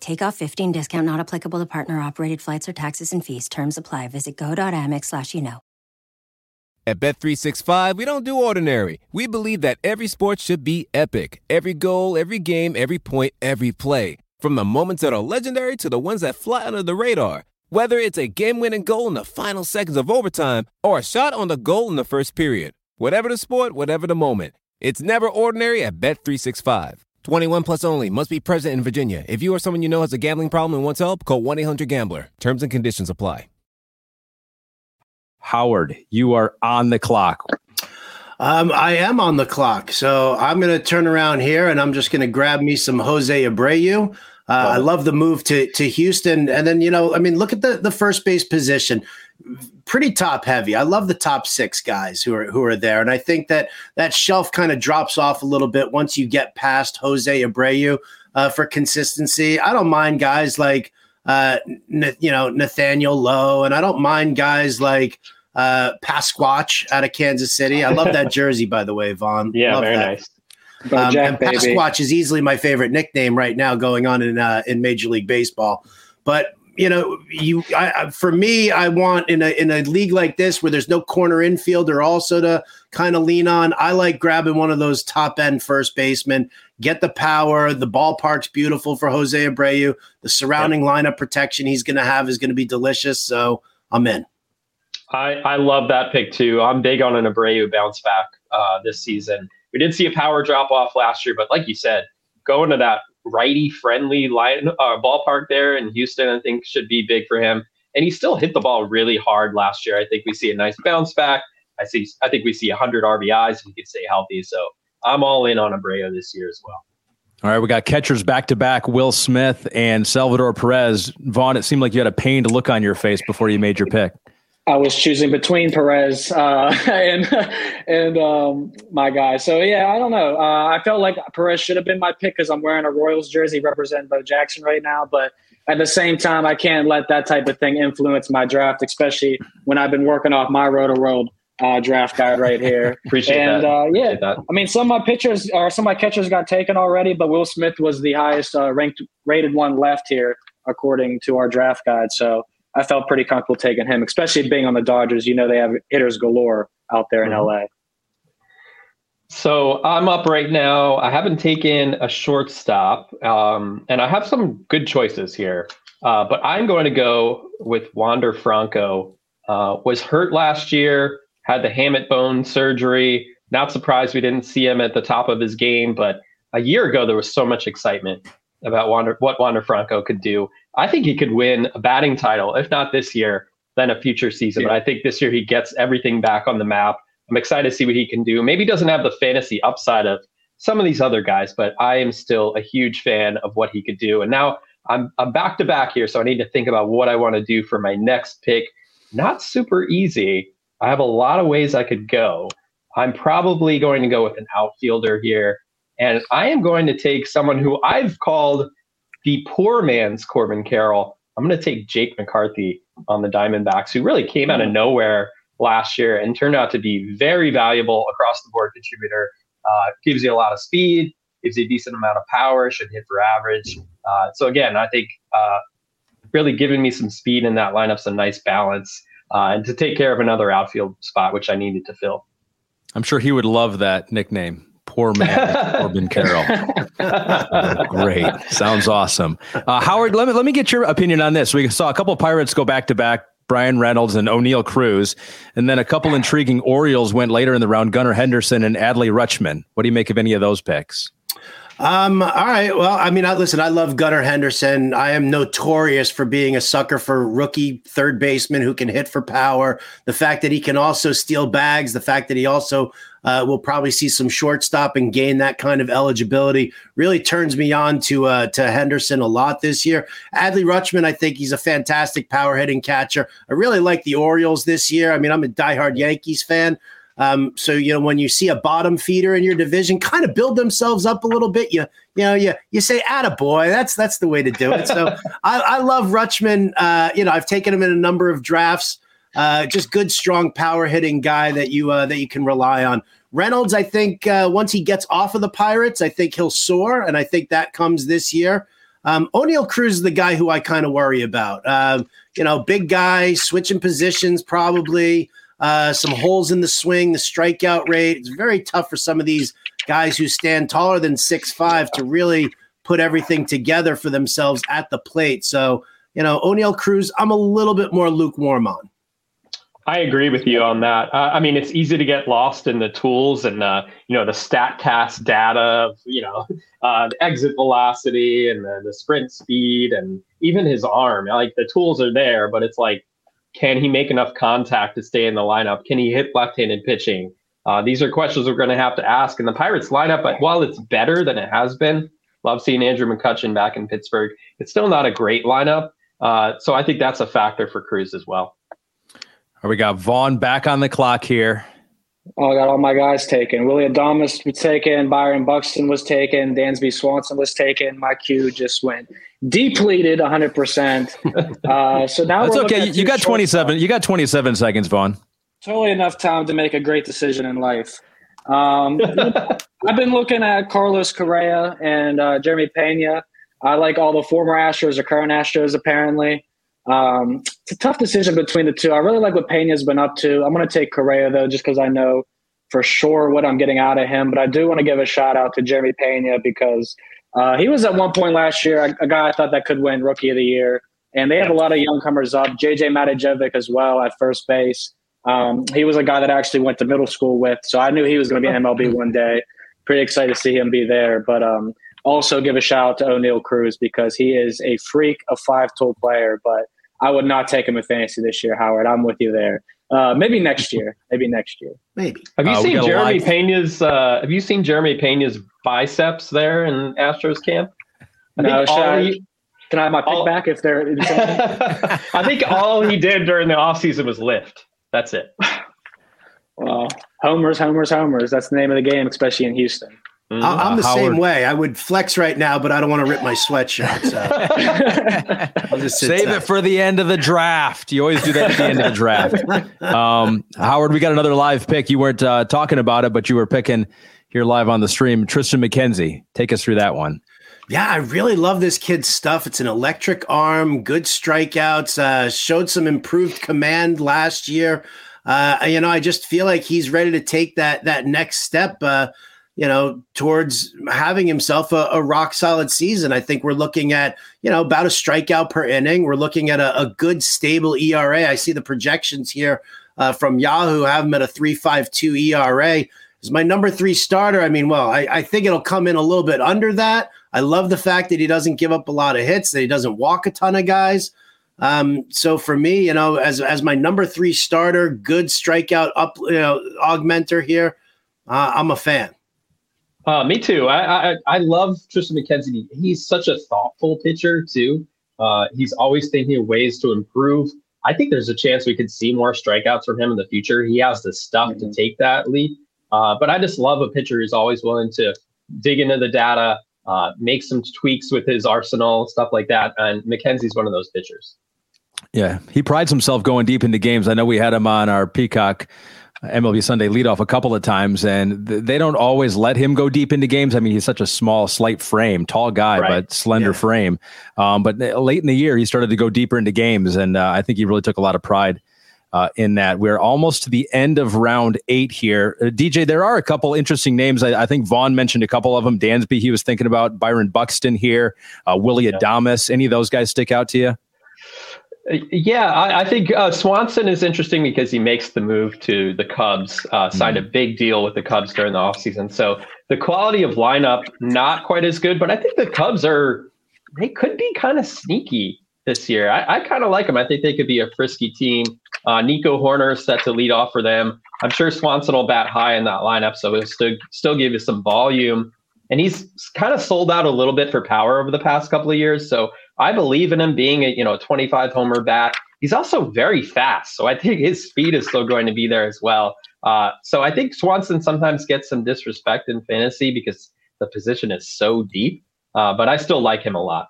Take off 15 discount not applicable to partner operated flights or taxes and fees. Terms apply. Visit go.amex slash you know. At Bet365, we don't do ordinary. We believe that every sport should be epic. Every goal, every game, every point, every play. From the moments that are legendary to the ones that fly under the radar. Whether it's a game-winning goal in the final seconds of overtime or a shot on the goal in the first period. Whatever the sport, whatever the moment. It's never ordinary at Bet365. 21 plus only. Must be present in Virginia. If you or someone you know has a gambling problem and wants help, call 1-800-GAMBLER. Terms and conditions apply. Howard, you are on the clock. Um, I am on the clock, so I'm going to turn around here and I'm just going to grab me some Jose Abreu. Uh, I love the move to to Houston, and then you know, I mean, look at the the first base position, pretty top heavy. I love the top six guys who are who are there, and I think that that shelf kind of drops off a little bit once you get past Jose Abreu uh, for consistency. I don't mind guys like uh, N- you know Nathaniel Lowe, and I don't mind guys like uh, Pasquatch out of Kansas City. I love that jersey, by the way, Vaughn. Yeah, love very that. nice. Um, Jack, and baby. Pasquatch is easily my favorite nickname right now going on in uh, in Major League Baseball. But you know, you I, for me, I want in a in a league like this where there's no corner infielder also to kind of lean on. I like grabbing one of those top end first basemen. Get the power. The ballpark's beautiful for Jose Abreu. The surrounding lineup protection he's going to have is going to be delicious. So I'm in. I, I love that pick too. I'm big on an Abreu bounce back uh, this season. We did see a power drop off last year, but like you said, going to that righty friendly line uh, ballpark there in Houston, I think should be big for him. And he still hit the ball really hard last year. I think we see a nice bounce back. I see. I think we see 100 RBIs if he can stay healthy. So I'm all in on Abreu this year as well. All right, we got catchers back to back, Will Smith and Salvador Perez. Vaughn, it seemed like you had a pained look on your face before you made your pick. I was choosing between Perez uh, and and um, my guy. So yeah, I don't know. Uh, I felt like Perez should have been my pick because I'm wearing a Royals jersey representing Bo Jackson right now. But at the same time, I can't let that type of thing influence my draft, especially when I've been working off my Rotoworld uh, draft guide right here. Appreciate and that. uh, yeah, Appreciate that. I mean, some of my pitchers or some of my catchers got taken already, but Will Smith was the highest uh, ranked rated one left here according to our draft guide. So I felt pretty comfortable taking him, especially being on the Dodgers. You know, they have hitters galore out there in Mhm. LA. So I'm up right now. I haven't taken a shortstop, um, and I have some good choices here. Uh, but I'm going to go with Wander Franco. Uh, was hurt last year, had the hamate bone surgery. Not surprised we didn't see him at the top of his game, but a year ago there was so much excitement about Wander, what Wander Franco could do. I think he could win a batting title, if not this year, then a future season. But I think this year he gets everything back on the map. I'm excited to see what he can do. Maybe he doesn't have the fantasy upside of some of these other guys, but I am still a huge fan of what he could do. And now I'm I'm back to back here, so I need to think about what I want to do for my next pick. Not super easy. I have a lot of ways I could go. I'm probably going to go with an outfielder here, and I am going to take someone who I've called the poor man's Corbin Carroll, I'm going to take Jake McCarthy on the Diamondbacks, who really came out of nowhere last year and turned out to be very valuable across the board contributor. Uh, gives you a lot of speed, gives you a decent amount of power, should hit for average. Uh, so again, I think uh, really giving me some speed in that lineup, some nice balance, uh, and to take care of another outfield spot, which I needed to fill. I'm sure he would love that nickname. Poor man, Corbin Carroll. Great, sounds awesome. Uh, Howard, let me let me get your opinion on this. We saw a couple of Pirates go back to back Bryan Reynolds and Oneil Cruz. And then a couple intriguing Orioles went later in the round, Gunnar Henderson and Adley Rutschman. What do you make of any of those picks? Um, all right. Well, I mean, I, listen, I love Gunnar Henderson. I am notorious for being a sucker for rookie third baseman who can hit for power. The fact that he can also steal bags, the fact that he also uh, will probably see some shortstop and gain that kind of eligibility really turns me on to uh, to Henderson a lot this year. Adley Rutschman, I think he's a fantastic power hitting catcher. I really like the Orioles this year. I mean, I'm a diehard Yankees fan. Um, so you know when you see a bottom feeder in your division kind of build themselves up a little bit, you you know you you say boy, That's that's the way to do it. So I, I, love Rutschman. Uh, you know I've taken him in a number of drafts. Uh, just good, strong, power hitting guy that you uh, that you can rely on. Reynolds, I think uh, once he gets off of the Pirates, I think he'll soar, and I think that comes this year. Um, Oneil Cruz is the guy who I kind of worry about. Um, you know, big guy, switching positions probably uh, some holes in the swing, the strikeout rate. It's very tough for some of these guys who stand taller than six five to really put everything together for themselves at the plate. So, you know, Oneil Cruz, I'm a little bit more lukewarm on. I agree with you on that. Uh, I mean, it's easy to get lost in the tools and uh, you know the Statcast data, you know, uh, the exit velocity and the, the sprint speed and even his arm. Like the tools are there, but it's like can he make enough contact to stay in the lineup? Can he hit left-handed pitching? Uh, these are questions we're going to have to ask. And the Pirates lineup, while it's better than it has been, love seeing Andrew McCutchen back in Pittsburgh. It's still not a great lineup. Uh, so I think that's a factor for Cruz as well. we got Vaughn back on the clock here. Oh, I got all my guys taken. Willy Adames was taken. Byron Buxton was taken. Dansby Swanson was taken. My queue just went depleted 100%. Uh, so now that's okay. You got 27. You got 27 seconds, Vaughn. Totally enough time to make a great decision in life. Um, I've been looking at Carlos Correa and uh, Jeremy Pena. I like all the former Astros or current Astros, apparently. Um, it's a tough decision between the two. I really like what Pena's been up to. I'm going to take Correa, though, just because I know for sure what I'm getting out of him. But I do want to give a shout out to Jeremy Pena because – uh, he was at one point last year a, a, guy I thought that could win Rookie of the Year, and they have a lot of young comers up. JJ Matijevic as well at first base. Um, he was a guy that I actually went to middle school with, so I knew he was going to be in MLB one day. Pretty excited to see him be there, but um, also give a shout out to Oneil Cruz because he is a freak, a five-tool player. But I would not take him in fantasy this year, Howard. I'm with you there. Uh, maybe next year. Maybe next year. Maybe. Have you uh, seen Jeremy live... Pena's? Uh, have you seen Jeremy Pena's biceps there in Astros camp? I no, I, he, can I have my pick all, back if they're? I think all he did during the offseason was lift. That's it. Well, homers, homers, homers. That's the name of the game, especially in Houston. Mm-hmm. I'm the Howard. same way. I would flex right now, but I don't want to rip my sweatshirt. So save tight. it for the end of the draft. You always do that at the end of the draft. Um, Howard, we got another live pick. You weren't uh, talking about it, but you were picking here live on the stream. Triston McKenzie, take us through that one. Yeah, I really love this kid's stuff. It's an electric arm, good strikeouts, uh, showed some improved command last year. Uh, you know, I just feel like he's ready to take that that next step. Uh, you know, towards having himself a, a, rock solid season. I think we're looking at, you know, about a strikeout per inning. We're looking at a, a good, stable ERA. I see the projections here uh, from Yahoo have him at a 3.52 ERA. Is my number three starter. I mean, well, I, I think it'll come in a little bit under that. I love the fact that he doesn't give up a lot of hits, that he doesn't walk a ton of guys. Um, so for me, you know, as as my number three starter, good strikeout up, you know, augmenter here, uh, I'm a fan. Uh, me too. I, I I love Triston McKenzie. He's such a thoughtful pitcher too. Uh, he's always thinking of ways to improve. I think there's a chance we could see more strikeouts from him in the future. He has the stuff mm-hmm. to take that leap. Uh, but I just love a pitcher who's always willing to dig into the data, uh, make some tweaks with his arsenal, stuff like that. And McKenzie's one of those pitchers. Yeah, he prides himself going deep into games. I know we had him on our Peacock MLB Sunday leadoff a couple of times, and th- they don't always let him go deep into games. I mean, he's such a small, slight frame, tall guy, right. but slender yeah. frame. Um, but late in the year, he started to go deeper into games, and uh, I think he really took a lot of pride. Uh, in that we're almost to the end of round eight here. Uh, DJ, there are a couple interesting names. I, I, think Vaughn mentioned a couple of them. Dansby, he was thinking about Byron Buxton here, uh, Willy yeah. Adames. Any of those guys stick out to you? Yeah, I, I think uh, Swanson is interesting because he makes the move to the Cubs, uh, signed mm-hmm. a big deal with the Cubs during the offseason. So the quality of lineup, not quite as good, but I think the Cubs are, they could be kind of sneaky this year. I, I kind of like them. I think they could be a frisky team. Uh, Nico Hoerner set to lead off for them. I'm sure Swanson will bat high in that lineup, so he'll still, still give you some volume. And he's kind of sold out a little bit for power over the past couple of years. So I believe in him being a you know 25 homer bat. He's also very fast, so I think his speed is still going to be there as well. Uh, so I think Swanson sometimes gets some disrespect in fantasy because the position is so deep, uh, but I still like him a lot.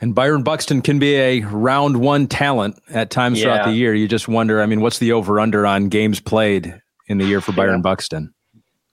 And Byron Buxton can be a round one talent at times yeah. throughout the year. You just wonder, I mean, what's the over under on games played in the year for Byron yeah. Buxton?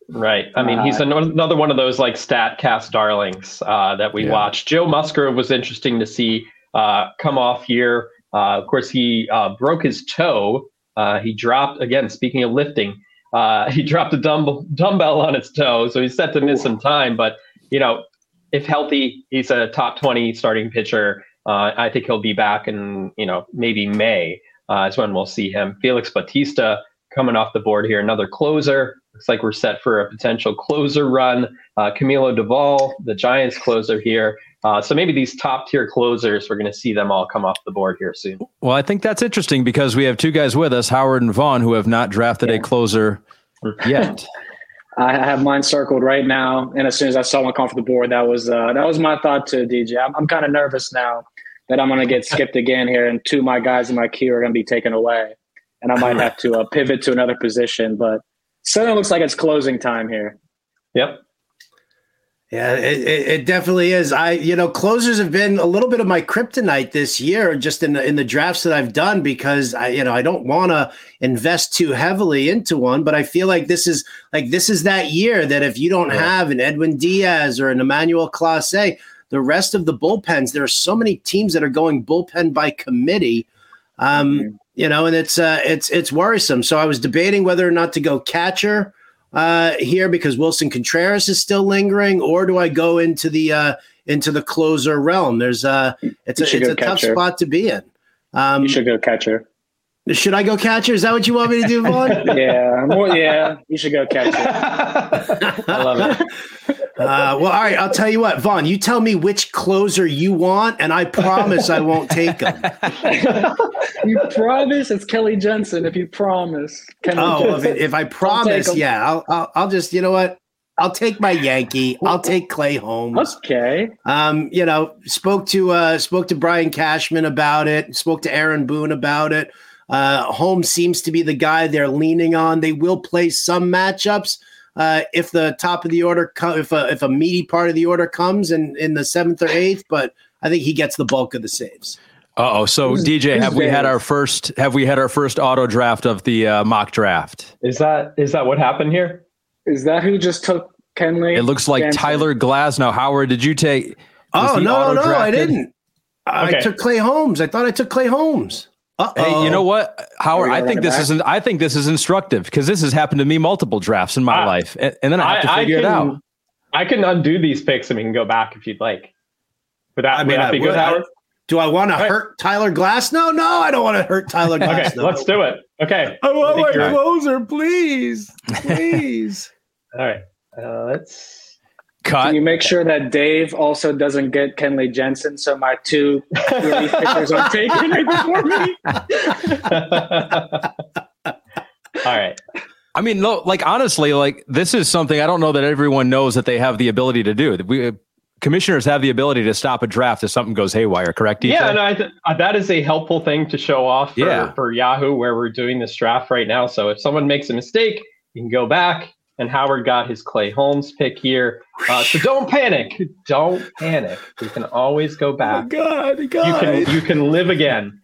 Right. I mean, he's uh, another one of those like Statcast darlings uh, that we yeah. watch. Joe Musgrove was interesting to see uh, come off here. Uh, of course, he uh, broke his toe. Uh, he dropped again. Speaking of lifting, he dropped a dumb- dumbbell on his toe, so he's set to miss Ooh. some time. But you know, if healthy, he's a top twenty starting pitcher. I think he'll be back in you know maybe May. is when we'll see him. Felix Bautista coming off the board here, another closer. Looks like we're set for a potential closer run. Uh, Camilo Doval, the Giants closer here. Uh, so maybe these top tier closers, we're going to see them all come off the board here soon. Well, I think that's interesting because we have two guys with us, Howard and Vaughn, who have not drafted yeah. a closer yet. I have mine circled right now, and as soon as I saw one come off the board, that was uh, that was my thought too, DJ. I'm, I'm kind of nervous now that I'm going to get skipped again here, and two of my guys in my queue are going to be taken away, and I might have to uh, pivot to another position. But Certainly looks like it's closing time here. Yep. Yeah, it, it, definitely is. I, you know, closers have been a little bit of my kryptonite this year, just in the in the drafts that I've done, because I, you know, I don't want to invest too heavily into one, but I feel like this is like this is that year that if you don't yeah. have an Edwin Diaz or an Emmanuel Clase, the rest of the bullpens, there are so many teams that are going bullpen by committee. Um, mm-hmm you know, and it's uh, it's it's worrisome. So I was debating whether or not to go catcher uh, here because Willson Contreras is still lingering, or do I go into the uh, into the closer realm? There's uh, it's a, it's a tough spot to be in. Um, you should go catcher. Should I go catcher? Is that what you want me to do, Vaughn? yeah, well, yeah, you should go catcher. I love it. Uh, well, all right. I'll tell you what, Vaughn. You tell me which closer you want, and I promise I won't take them. you promise it's Kenley Jansen. If you promise. Kelly oh, if, if, I promise, yeah, I'll, I'll, I'll just. You know what? I'll take my Yankee. I'll take Clay Holmes. Okay. Um, you know, spoke to uh spoke to Brian Cashman about it, spoke to Aaron Boone about it. Uh Holmes seems to be the guy they're leaning on. They will play some matchups uh, if the top of the order, co- if a if a meaty part of the order comes in in the seventh or eighth, but I think he gets the bulk of the saves. oh. So DJ, have we had our first? Have we had our first auto draft of the uh, mock draft? Is that is that what happened here? Is that who just took Kenley? It looks like Tyler Glasnow. Howard, did you take? Oh no, no, I didn't. Okay. I took Clay Holmes. I thought I took Clay Holmes. Uh-oh. Hey, you know what, Howard? I think this is I think this is instructive because this has happened to me multiple drafts in my uh, life, and, and, then I have to figure can, it out. I can undo these picks and we can go back if you'd like. Would that, I mean, would that be good, Howard? Do I want to right. hurt Tyler Glass? No, no, I don't want to hurt Tyler Glass. okay, let's do it. Okay, I want I my closer, right. please, please. All right, uh, let's Cut. Can you make sure that Dave also doesn't get Kenley Jansen so my two relief pitchers are taken right before me? All right. I mean, no, like honestly, like this is something I don't know that everyone knows that they have the ability to do. We commissioners have the ability to stop a draft if something goes haywire. Correct? Yeah, and I th- uh, that is a helpful thing to show off for, yeah. for Yahoo where we're doing this draft right now. So if someone makes a mistake, you can go back, and Howard got his Clay Holmes pick here. Uh, so don't panic. Don't panic. You can always go back. Oh God, God. You can you can live again.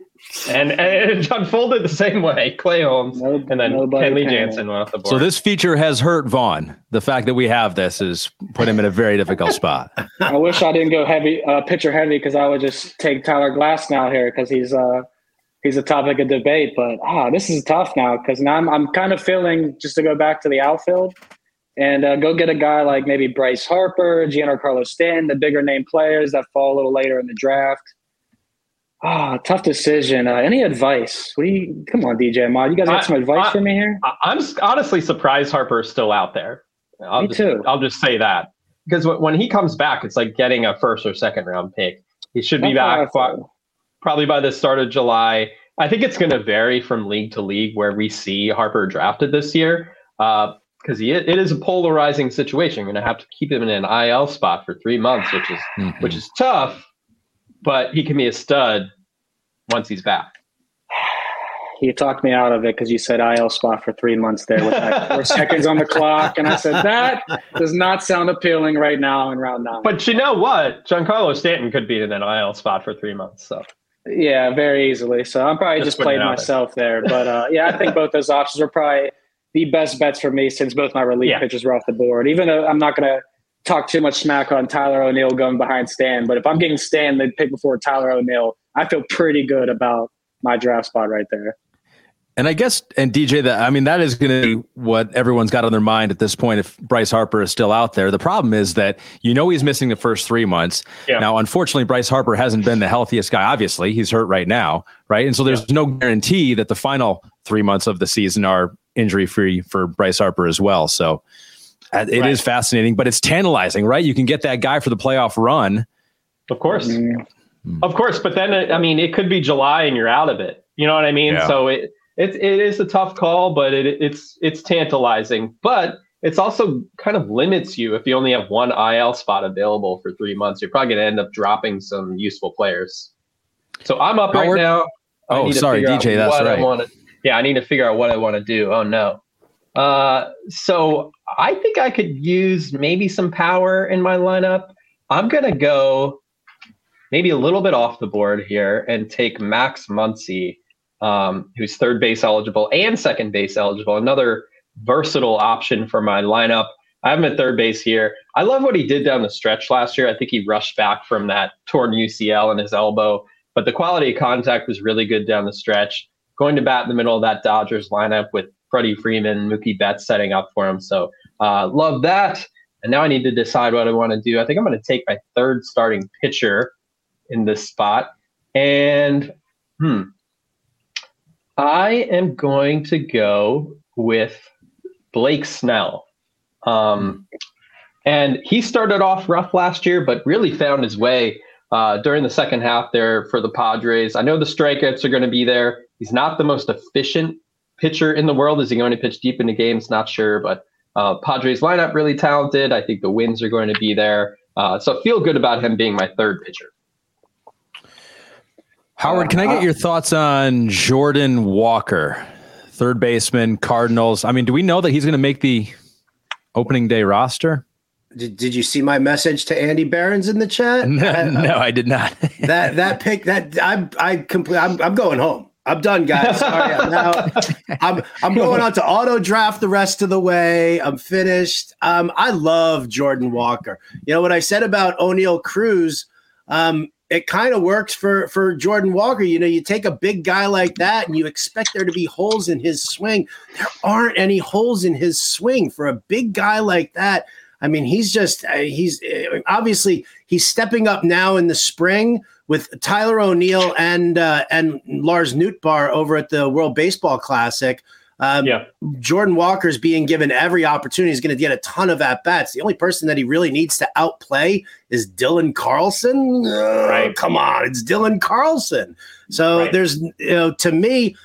And, and it unfolded the same way. Clay Holmes No- and then Kenley. Jansen went off the board. So this feature has hurt Vaughn. The fact that we have this is put him in a very difficult spot. I wish I didn't go heavy, uh, pitcher heavy, because I would just take Tyler Glasnow here because he's uh, he's a topic of debate. But ah, this is tough now because now I'm I'm kind of feeling just to go back to the outfield and uh, go get a guy like maybe Bryce Harper, Giancarlo Stanton, the bigger name players that fall a little later in the draft. Ah, tough decision. Uh, any advice? What do you? Come on, DJ Ahmad. You guys got I- some advice I- for me here? I- I'm honestly surprised Harper's still out there. I'll Me just, too. I'll just say that because when he comes back, it's like getting a first or second round pick. He should be That's back. Probably by the start of July. I think it's going to vary from league to league where we see Harper drafted this year because he it is a polarizing situation. You're going to have to keep him in an IL spot for three months, which is Mhm. which is tough, but he can be a stud once he's back. You talked me out of it because you said IL spot for three months there with like four seconds on the clock, and I said that does not sound appealing right now in round nine. But you know what? Giancarlo Stanton could be in an IL spot for three months. So yeah, very easily. So I'm probably Just just, putting it played there. myself there. But uh, yeah, I think both those options were probably the best bets for me since both my relief Yeah. pitchers were off the board. Even though I'm not going to talk too much smack on Tyler O'Neill going behind Stan, but if I'm getting Stan the pick before Tyler O'Neill, I feel pretty good about my draft spot right there. And I guess, and DJ, that I mean, that is going to be what everyone's got on their mind at this point. If Bryce Harper is still out there, the problem is that you know he's missing the first three months. Yeah. Now, unfortunately, Bryce Harper hasn't been the healthiest guy. Obviously, he's hurt right now, right? And so there's no guarantee that the final three months of the season are injury free for Bryce Harper as well. So uh, it is Right. fascinating, but it's tantalizing, right? You can get that guy for the playoff run. of course, Mm, of course. But then uh, I mean, it could be July and you're out of it. You know what I mean? Yeah. So it it it is a tough call, but it it's it's tantalizing. But it's also kind of limits you if you only have one IL spot available for three months. You're probably going to end up dropping some useful players. So I'm up Howard? right now. I Oh, to sorry, DJ, that's what I right. wanna- yeah, I need to figure out what I want to do. Oh no. Uh, so I think I could use maybe some power in my lineup. I'm gonna go maybe a little bit off the board here and take Max Muncy, um, who's third base eligible and second base eligible. Another versatile option for my lineup. I have him at third base here. I love what he did down the stretch last year. I think he rushed back from that torn UCL in his elbow, but the quality of contact was really good down the stretch. Going to bat in the middle of that Dodgers lineup with Freddie Freeman, Mookie Betts setting up for him. So uh, love that. And now I need to decide what I want to do. I think I'm going to take my third starting pitcher in this spot. And hmm, I am going to go with Blake Snell. Um, and he started off rough last year, but really found his way uh, during the second half there for the Padres. I know the strikeouts are going to be there. He's not the most efficient pitcher in the world. Is he going to pitch deep into games? Not sure, but uh, Padres lineup really talented. I think the wins are going to be there. Uh, so feel good about him being my third pitcher. Howard, can I get your thoughts on Jordan Walker, third baseman, Cardinals? I mean, do we know that he's going to make the opening day roster? Did, did you see my message to Andy Behrens in the chat? No, no I did not. that that pick that I'm I complete I'm, I'm going home. I'm done, guys. Sorry, I'm, now, I'm I'm going on to auto draft the rest of the way. I'm finished. Um, I love Jordan Walker. You know what I said about Oneil Cruz. Um, it kind of works for for Jordan Walker. You know, you take a big guy like that and you expect there to be holes in his swing. There aren't any holes in his swing for a big guy like that. I mean, he's just uh, he's uh, obviously he's stepping up now in the spring with Tyler O'Neill and uh, and Lars Nootbaar over at the World Baseball Classic. Um, Yeah. Jordan Walker's being given every opportunity. He's going to get a ton of at bats. The only person that he really needs to outplay is Dylan Carlson. Uh, Right. Come on, it's Dylan Carlson. So Right. there's, you know, to me,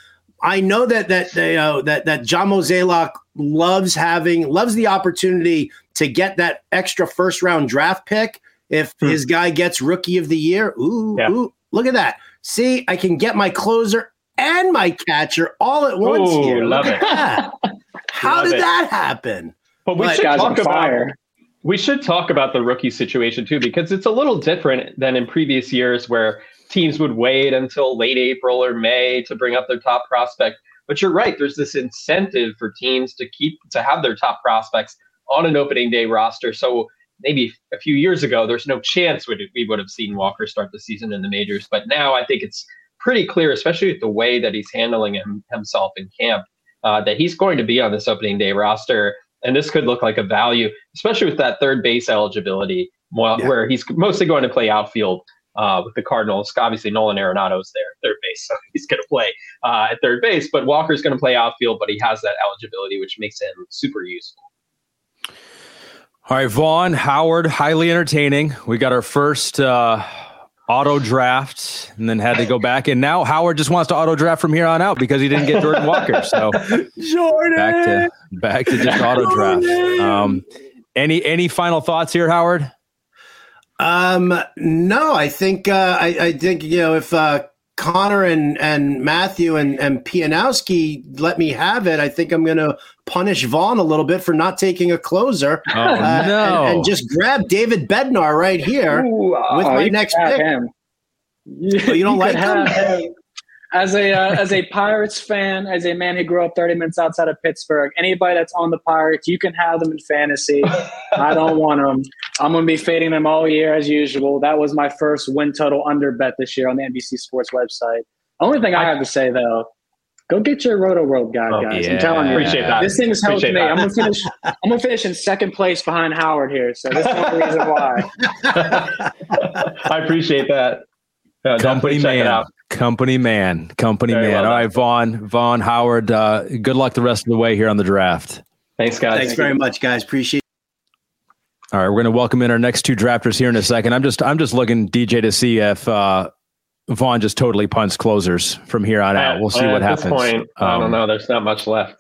I know that that you know that that John Mozeliak loves having loves the opportunity to get that extra first round draft pick if Hmm. his guy gets rookie of the year. Ooh, Yeah. ooh, look at that. See, I can get my closer and my catcher all at once Ooh, here. love Look it. How Love did it. that happen? But we But should talk about fire. we should talk about the rookie situation too, because it's a little different than in previous years where teams would wait until late April or May to bring up their top prospect. But you're right, there's this incentive for teams to keep to have their top prospects on an opening day roster. So maybe a few years ago, there's no chance we we would have seen Walker start the season in the majors. But now I think it's pretty clear, especially with the way that he's handling him, himself in camp, uh, that he's going to be on this opening day roster. And this could look like a value, especially with that third base eligibility, well, Yeah. where he's mostly going to play outfield uh, with the Cardinals. Obviously, Nolan Arenado's there, third base, so he's going to play uh, at third base. But Walker's going to play outfield, but he has that eligibility, which makes him super useful. All right, Vaughn, Howard, highly entertaining. We got our first uh, auto draft and then had to go back. And now Howard just wants to auto draft from here on out because he didn't get Jordan Walker. So Jordan. back to back to just auto draft. Um, any any final thoughts here, Howard? Um, no, I think uh, I, I think you know if uh, Connor and and Matthew and and Pianowski let me have it, I think I'm going to punish Vaughn a little bit for not taking a closer. Oh uh, no! and, and just grab David Bednar right here Ooh, with oh, my you next pick. him. You, Oh, you don't could like him? him. As a uh, as a Pirates fan, as a man who grew up 30 minutes outside of Pittsburgh, anybody that's on the Pirates, you can have them in fantasy. I don't want them. I'm going to be fading them all year as usual. That was my first win total under bet this year on the NBC Sports website. Only thing I have to say though, go get your Rotoworld guide, Oh, guys. yeah. I'm telling you, Appreciate that. this thing's helped Appreciate me. that. I'm gonna finish. I'm gonna finish in second place behind Howard here. So this is the reason why. I appreciate that. Uh, company definitely check it man, out. Company man, company Very man. well All done. right, Vaughn, Vaughn, Howard. Uh, good luck the rest of the way here on the draft. Thanks, guys. Thanks very much, guys. Appreciate. All right, we're going to welcome in our next two drafters here in a second. I'm just I'm just looking DJ to see if uh, Vaughn just totally punts closers from here on out. We'll see At what this happens. point, I Um, don't know. There's not much left.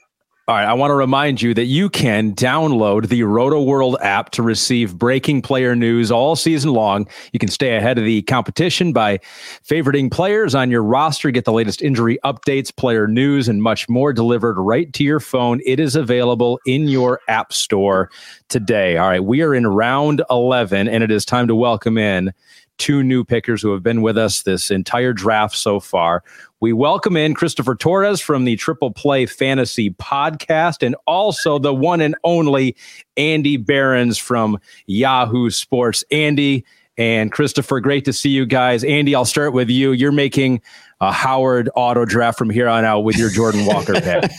All right, I want to remind you that you can download the Rotoworld app to receive breaking player news all season long. You can stay ahead of the competition by favoriting players on your roster, get the latest injury updates, player news, and much more delivered right to your phone. It is available in your app store today. All right, we are in round 11, and it is time to welcome in two new pickers who have been with us this entire draft so far. We welcome in Christopher Torres from the Triple Play Fantasy Podcast and also the one and only Andy Behrens from Yahoo Sports. Andy and Christopher, great to see you guys. Andy, I'll start with you. You're making a Howard auto draft from here on out with your Jordan Walker pick.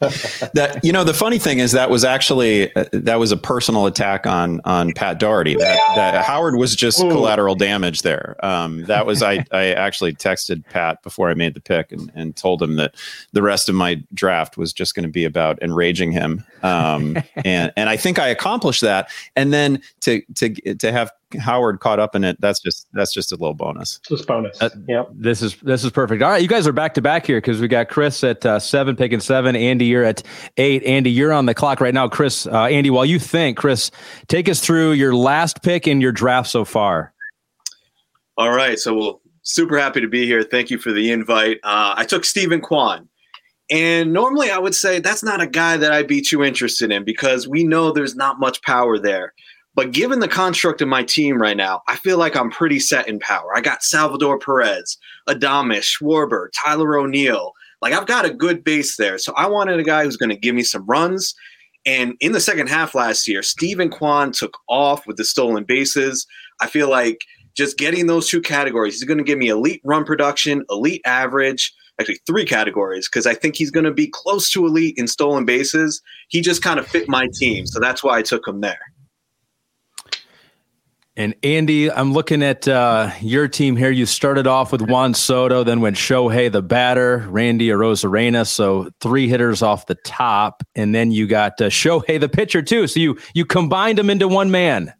That you know the funny thing is that was actually uh, that was a personal attack on on Pat Doherty. That, that Howard was just collateral damage there. Um, that was I I actually texted Pat before I made the pick and, and told him that the rest of my draft was just going to be about enraging him. Um, and and I think I accomplished that. And then to to to have Howard caught up in it, that's just that's just a little bonus. Just bonus. Uh, yep. This is this is perfect. All right, you guys are back to back here because we got Chris at uh, seven, picking seven. Andy, you're at eight. Andy, you're on the clock right now. Chris, uh, Andy, while you think, Chris, take us through your last pick in your draft so far. All right. So, well, super happy to be here. Thank you for the invite. Uh, I took Steven Kwan. And normally I would say that's not a guy that I'd be too interested in because we know there's not much power there. But given the construct of my team right now, I feel like I'm pretty set in power. I got Salvador Perez, Adames, Schwarber, Tyler O'Neill. Like I've got a good base there. So I wanted a guy who's going to give me some runs. And in the second half last year, Steven Kwan took off with the stolen bases. I feel like just getting those two categories, he's going to give me elite run production, elite average, actually three categories, because I think he's going to be close to elite in stolen bases. He just kind of fit my team. So that's why I took him there. And Andy, I'm looking at uh, your team here. You started off with Juan Soto, then went Shohei the batter, Randy Arozarena, so three hitters off the top, and then you got uh, Shohei the pitcher too. So you you combined them into one man.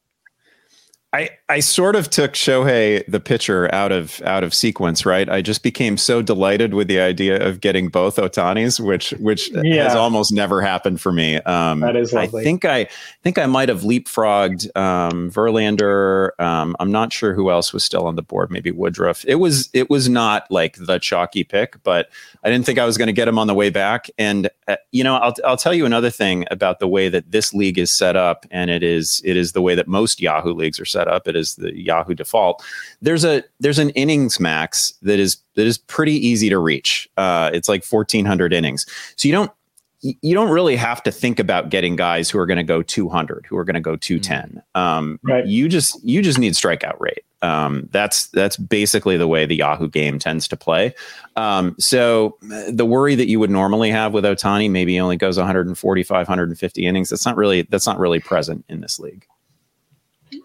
I I sort of took Shohei the pitcher out of out of sequence, right? I just became so delighted with the idea of getting both Ohtanis, which which yeah. has almost never happened for me. Um, that is lovely. I think I think I might have leapfrogged um, Verlander. Um, I'm not sure who else was still on the board. Maybe Woodruff. It was it was not like the chalky pick, but I didn't think I was going to get him on the way back. And uh, you know, I'll I'll tell you another thing about the way that this league is set up, and it is it is the way that most Yahoo leagues are set up. It is the Yahoo default. There's a there's an innings max that is that is pretty easy to reach. Uh, it's like 1,400 innings, so you don't you don't really have to think about getting guys who are going to go 200, who are going to go 210. Mm. Um, right. You just you just need strikeout rate. Um, that's that's basically the way the Yahoo game tends to play. Um, so the worry that you would normally have with Ohtani, maybe only goes 145, 150 innings. That's not really that's not really present in this league.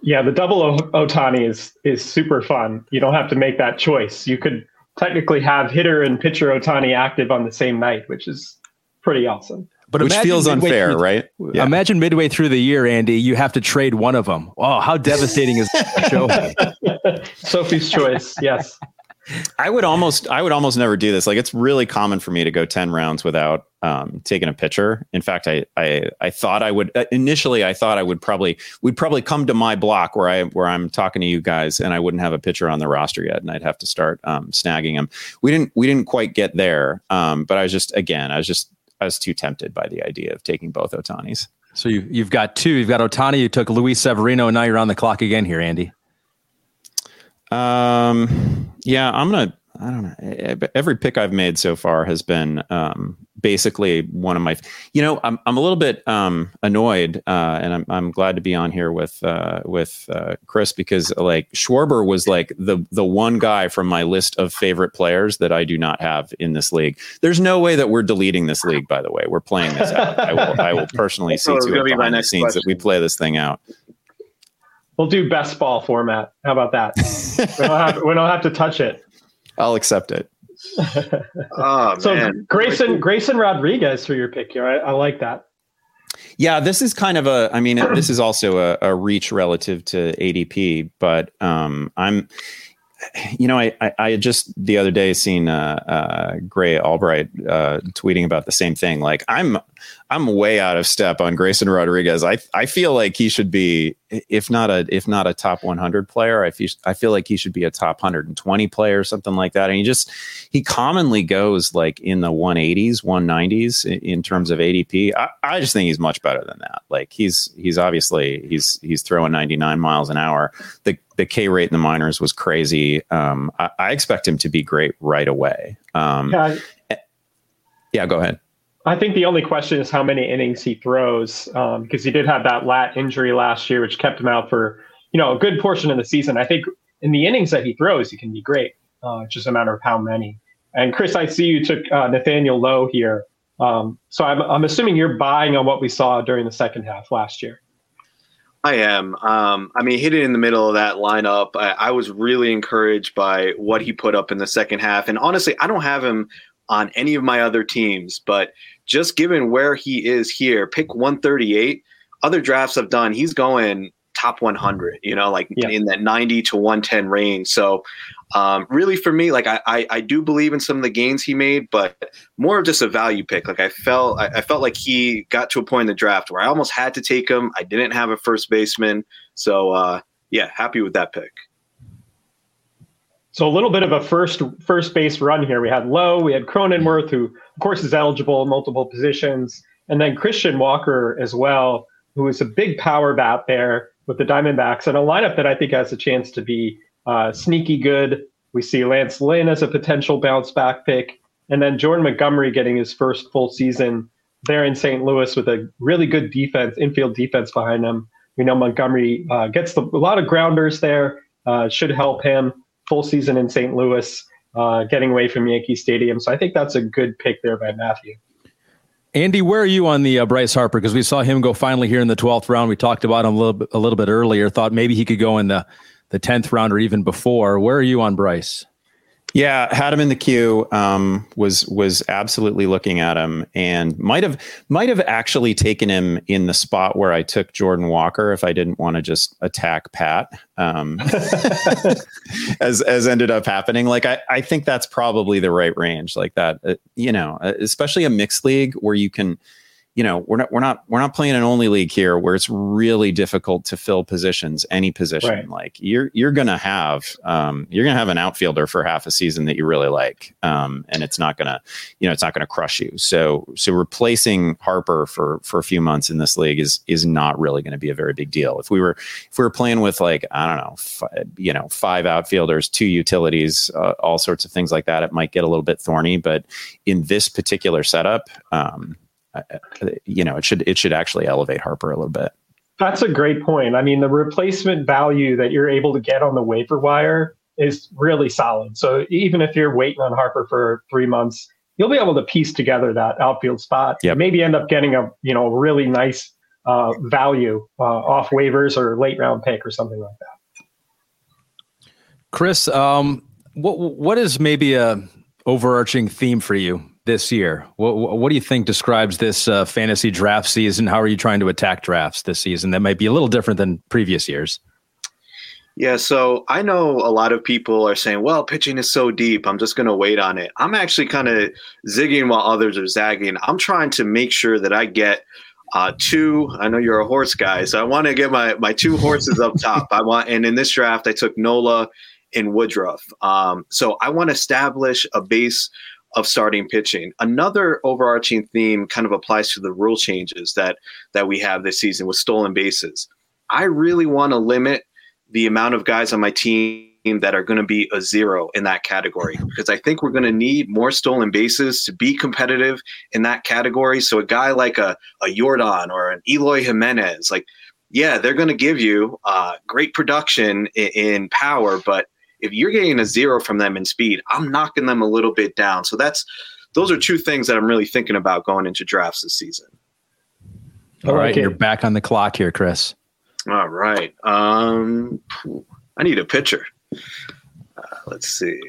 Yeah, the double o- Ohtani is is super fun. You don't have to make that choice. You could technically have hitter and pitcher Ohtani active on the same night, which is pretty awesome. But which feels unfair, through, right? Yeah. Imagine midway through the year, Andy, you have to trade one of them. Oh, how devastating is that show? Sophie's choice, yes. I would almost, I would almost never do this. Like, it's really common for me to go ten rounds without um, taking a pitcher. In fact, I, I, I thought I would uh, initially. I thought I would probably, we'd probably come to my block where I, where I'm talking to you guys, and I wouldn't have a pitcher on the roster yet, and I'd have to start um, snagging him. We didn't, we didn't quite get there, um, but I was just, again, I was just I was too tempted by the idea of taking both Ohtanis. So you, you've got two. You've got Ohtani. You took Luis Severino, and now you're on the clock again here, Andy. Um, yeah, I'm gonna I don't know. Every pick I've made so far has been um, basically one of my. You know, I'm I'm a little bit um, annoyed, uh, and I'm I'm glad to be on here with uh, with uh, Chris because like Schwarber was like the the one guy from my list of favorite players that I do not have in this league. There's no way that we're deleting this league. By the way, we're playing this out. I will I will personally see to it behind the scenes question. that we play this thing out. We'll do best ball format. How about that? we, don't have, we don't have to touch it. I'll accept it. oh so man. Grayson Grayson Rodriguez for your pick here. I, I, like that. Yeah, this is kind of a. I mean, this is also a, a reach relative to ADP, but um, I'm you know, I, I, I just the other day seen uh, uh, Gray Albright uh, tweeting about the same thing. Like I'm I'm way out of step on Grayson Rodriguez. I I feel like he should be if not a if not a top 100 player. I feel I feel like he should be a top 120 player or something like that. And he just he commonly goes like in the 180s, 190s in, in terms of ADP. I, I just think he's much better than that. Like he's he's obviously he's he's throwing 99 miles an hour. The the K rate in the minors was crazy. Um, I, I, expect him to be great right away. Um, yeah, yeah, go ahead. I think the only question is how many innings he throws, um, because he did have that lat injury last year, which kept him out for you know a good portion of the season. I think in the innings that he throws, he can be great. Uh, it's just a matter of how many. And Chris, I see you took uh, Nathaniel Lowe here. Um, so I'm, I'm assuming you're buying on what we saw during the second half last year. I am. Um, I mean, hit it in the middle of that lineup. I, I, was really encouraged by what he put up in the second half. And honestly, I don't have him on any of my other teams, but just given where he is here, pick 138. Other drafts I've done, he's going top 100, you know, like yeah. in that 90 to 110 range. So um, really, for me, like I, I, I do believe in some of the gains he made, but more of just a value pick. Like I felt I, I, felt like he got to a point in the draft where I almost had to take him. I didn't have a first baseman, so uh, yeah, happy with that pick. So a little bit of a first first base run here. We had Lowe, we had Cronenworth, who of course is eligible in multiple positions, and then Christian Walker as well, who is a big power bat there with the Diamondbacks, and a lineup that I think has a chance to be uh, sneaky good. We see Lance Lynn as a potential bounce back pick. And then Jordan Montgomery getting his first full season there in St. Louis with a really good defense, infield defense behind him. We know Montgomery uh, gets the, a lot of grounders there, uh, should help him full season in St. Louis, uh, getting away from Yankee Stadium. So I think that's a good pick there by Matthew. Andy, where are you on the uh, Bryce Harper? Because we saw him go finally here in the 12th round. We talked about him a little bit, a little bit earlier. Thought maybe he could go in the the 10th round or even before. Where are you on Bryce? Yeah, had him in the queue. Um, was was absolutely looking at him, and might have might have actually taken him in the spot where I took Jordan Walker if I didn't want to just attack Pat. Um, as as ended up happening. Like I I think that's probably the right range. Like that, uh, you know, uh, especially a mixed league where you can you know we're not we're not we're not playing an only league here where it's really difficult to fill positions any position. Right. like you're you're gonna have um, you're gonna have an outfielder for half a season that you really like um, and it's not gonna you know it's not gonna crush you. So so replacing Harper for for a few months in this league is is not really going to be a very big deal. If we were if we were playing with like I don't know five, you know five outfielders two utilities uh, all sorts of things like that it might get a little bit thorny. But in this particular setup um, you know, it should it should actually elevate Harper a little bit. That's a great point. I mean, the replacement value that you're able to get on the waiver wire is really solid. So even if you're waiting on Harper for three months, you'll be able to piece together that outfield spot. Yep. Maybe end up getting a you know really nice uh, value uh, off waivers or late round pick or something like that. Chris, um, what what is maybe a overarching theme for you this year? What, what do you think describes this uh, fantasy draft season? How are you trying to attack drafts this season that might be a little different than previous years? Yeah, so I know a lot of people are saying, well, pitching is so deep. I'm just going to wait on it. I'm actually kind of zigging while others are zagging. I'm trying to make sure that I get uh, two. I know you're a horse guy, so I want to get my, my two horses up top. I want, and in this draft, I took Nola and Woodruff. Um, so I want to establish a base of starting pitching. Another overarching theme kind of applies to the rule changes that that we have this season with stolen bases. I really want to limit the amount of guys on my team that are going to be a zero in that category because I think we're going to need more stolen bases to be competitive in that category. So a guy like a, a Yordan or an Eloy Jimenez, like, yeah, they're going to give you uh, great production in, in power, but if you're getting a zero from them in speed, I'm knocking them a little bit down. So that's those are two things that I'm really thinking about going into drafts this season. All right, you're back on the clock here, Chris. All right. Um, I need a pitcher. Uh, let's see.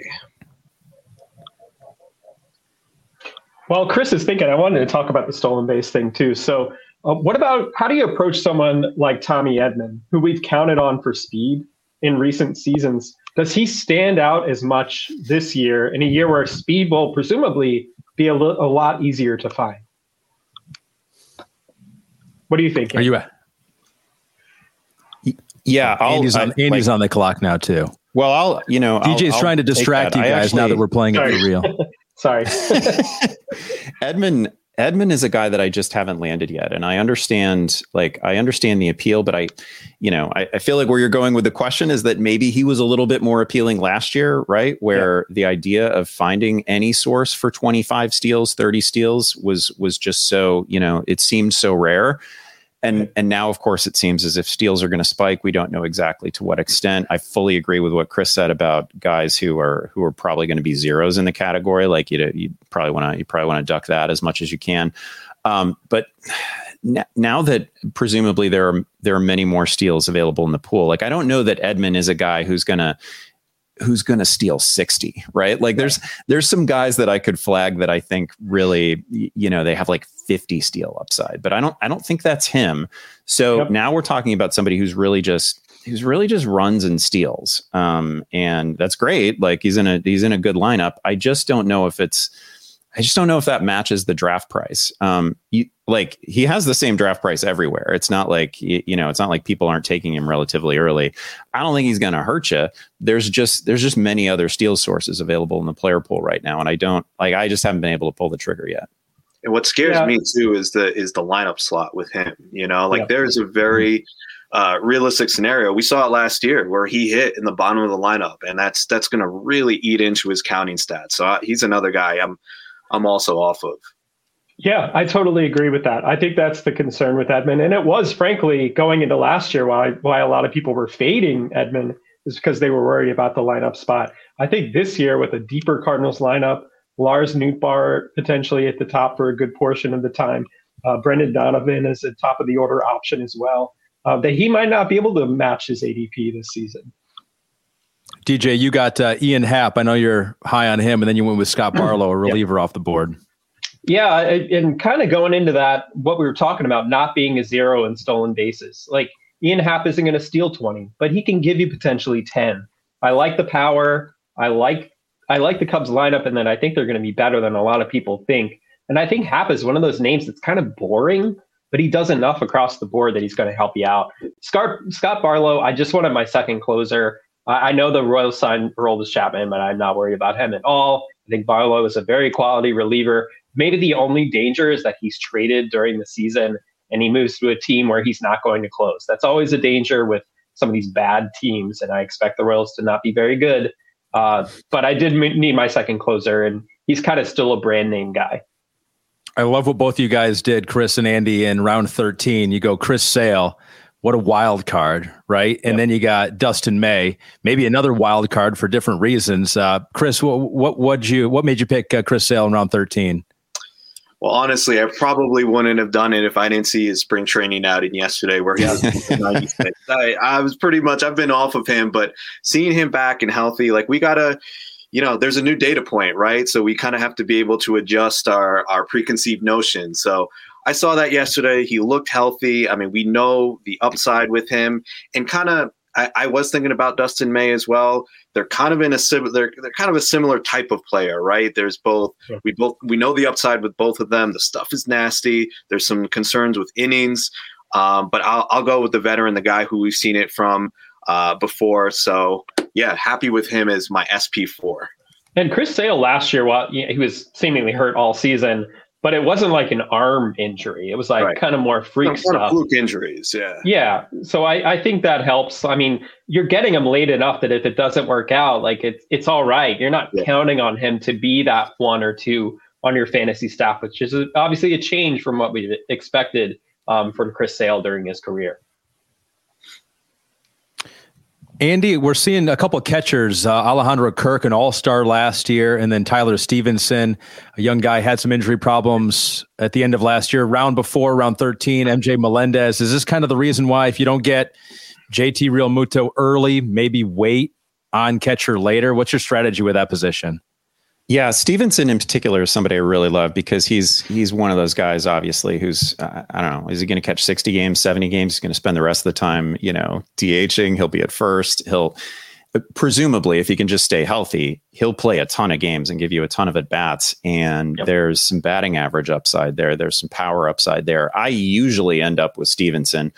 Well, Chris is thinking. I wanted to talk about the stolen base thing too. So, uh, what about how do you approach someone like Tommy Edman, who we've counted on for speed in recent seasons? Does he stand out as much this year in a year where speed will presumably be a, lo- a lot easier to find? What do you think? Are you at? Yeah, I'll, Andy's, on, I, Andy's like, on the clock now too. Well, I'll you know DJ's I'll, trying to distract you guys actually, now that we're playing sorry. it for real. sorry, Edman Edman is a guy that I just haven't landed yet. And I understand, like, I understand the appeal, but I, you know, I, I, feel like where you're going with the question is that maybe he was a little bit more appealing last year, right? Where yeah. the idea of finding any source for 25 steals, 30 steals was was just so, you know, it seemed so rare and and now of course it seems as if steals are going to spike. We don't know exactly to what extent. I fully agree with what chris said about guys who are who are probably going to be zeros in the category. Like you you probably want to you probably want to duck that as much as you can. Um, but now that presumably there are there are many more steals available in the pool like i don't know that edman is a guy who's going to who's going to steal 60 right? Like there's there's some guys that i could flag that i think really you know they have like 50 steal upside but i don't i don't think that's him so yep. now we're talking about somebody who's really just who's really just runs and steals um and that's great like he's in a he's in a good lineup i just don't know if it's I just don't know if that matches the draft price. Um, you, like he has the same draft price everywhere. It's not like you, know, it's not like people aren't taking him relatively early. I don't think he's going to hurt you. There's just there's just many other steal sources available in the player pool right now, and I don't like. I just haven't been able to pull the trigger yet. And what scares yeah. me too is the is the lineup slot with him. You know, like yeah. there's a very uh, realistic scenario. We saw it last year where he hit in the bottom of the lineup, and that's that's going to really eat into his counting stats. So uh, he's another guy I'm I'm also off of. Yeah, I totally agree with that. I think that's the concern with Edman. And it was, frankly, going into last year why, why a lot of people were fading Edman is because they were worried about the lineup spot. I think this year, with a deeper Cardinals lineup, Lars Nootbaar potentially at the top for a good portion of the time, uh, Brendan Donovan is a top of the order option as well, uh, that he might not be able to match his ADP this season. DJ, you got uh, Ian Happ. I know you're high on him, and then you went with Scott Barlow, a reliever, off the board. Yeah, and kind of going into that, what we were talking about, not being a zero in stolen bases. Like Ian Happ isn't going to steal 20, but he can give you potentially 10. I like the power. I like I like the Cubs lineup, and then I think they're going to be better than a lot of people think. And I think Happ is one of those names that's kind of boring, but he does enough across the board that he's going to help you out. Scott, Scott Barlow, I just wanted my second closer. I, I know the Royals signed Aroldis Chapman, but I'm not worried about him at all. I think Barlow is a very quality reliever. Maybe the only danger is that he's traded during the season and he moves to a team where he's not going to close. That's always a danger with some of these bad teams, and I expect the Royals to not be very good. Uh, but I did need my second closer, and he's kind of still a brand name guy. I love what both you guys did, Chris and Andy, in round 13. You go Chris Sale. What a wild card, right? And then you got Dustin May, maybe another wild card for different reasons. Uh, Chris, what what what you what made you pick uh, Chris Sale in round 13? Well, honestly, I probably wouldn't have done it if I didn't see his spring training outing yesterday where he has 96. I, I was pretty much, I've been off of him, but seeing him back and healthy, like we got to, you know, there's a new data point, right? So we kind of have to be able to adjust our, our preconceived notions. So I saw that yesterday. He looked healthy. I mean, we know the upside with him and kind of I, I, was thinking about Dustin May as well. They're kind of in a similar they're, they're kind of a similar type of player, right? There's both yeah. we both we know the upside with both of them. The stuff is nasty. There's some concerns with innings, um, but I'll I'll go with the veteran, the guy who we've seen it from uh, before. So yeah, happy with him as my SP four. And Chris Sale last year, while he was seemingly hurt all season, but it wasn't like an arm injury. It was like right. kind of more freak kind stuff. Fluke injuries, yeah. Yeah. So I, I think that helps. I mean, you're getting him late enough that if it doesn't work out, like it's it's all right. You're not yeah. counting on him to be that one or two on your fantasy staff, which is obviously a change from what we expected um, from Chris Sale during his career. Andy, we're seeing a couple catchers. Uh, Alejandro Kirk, an all star last year, and then Tyler Stephenson, a young guy, had some injury problems at the end of last year. Round before, round 13, MJ Melendez. Is this kind of the reason why, if you don't get JT Realmuto early, maybe wait on catcher later? What's your strategy with that position? Yeah, Stephenson in particular is somebody I really love because he's he's one of those guys, obviously, who's uh, I don't know, is he going to catch sixty games, seventy games? He's going to spend the rest of the time, you know, DHing. He'll be at first. He'll presumably, if he can just stay healthy, he'll play a ton of games and give you a ton of at bats. And yep. there's some batting average upside there. There's some power upside there. I usually end up with Stephenson.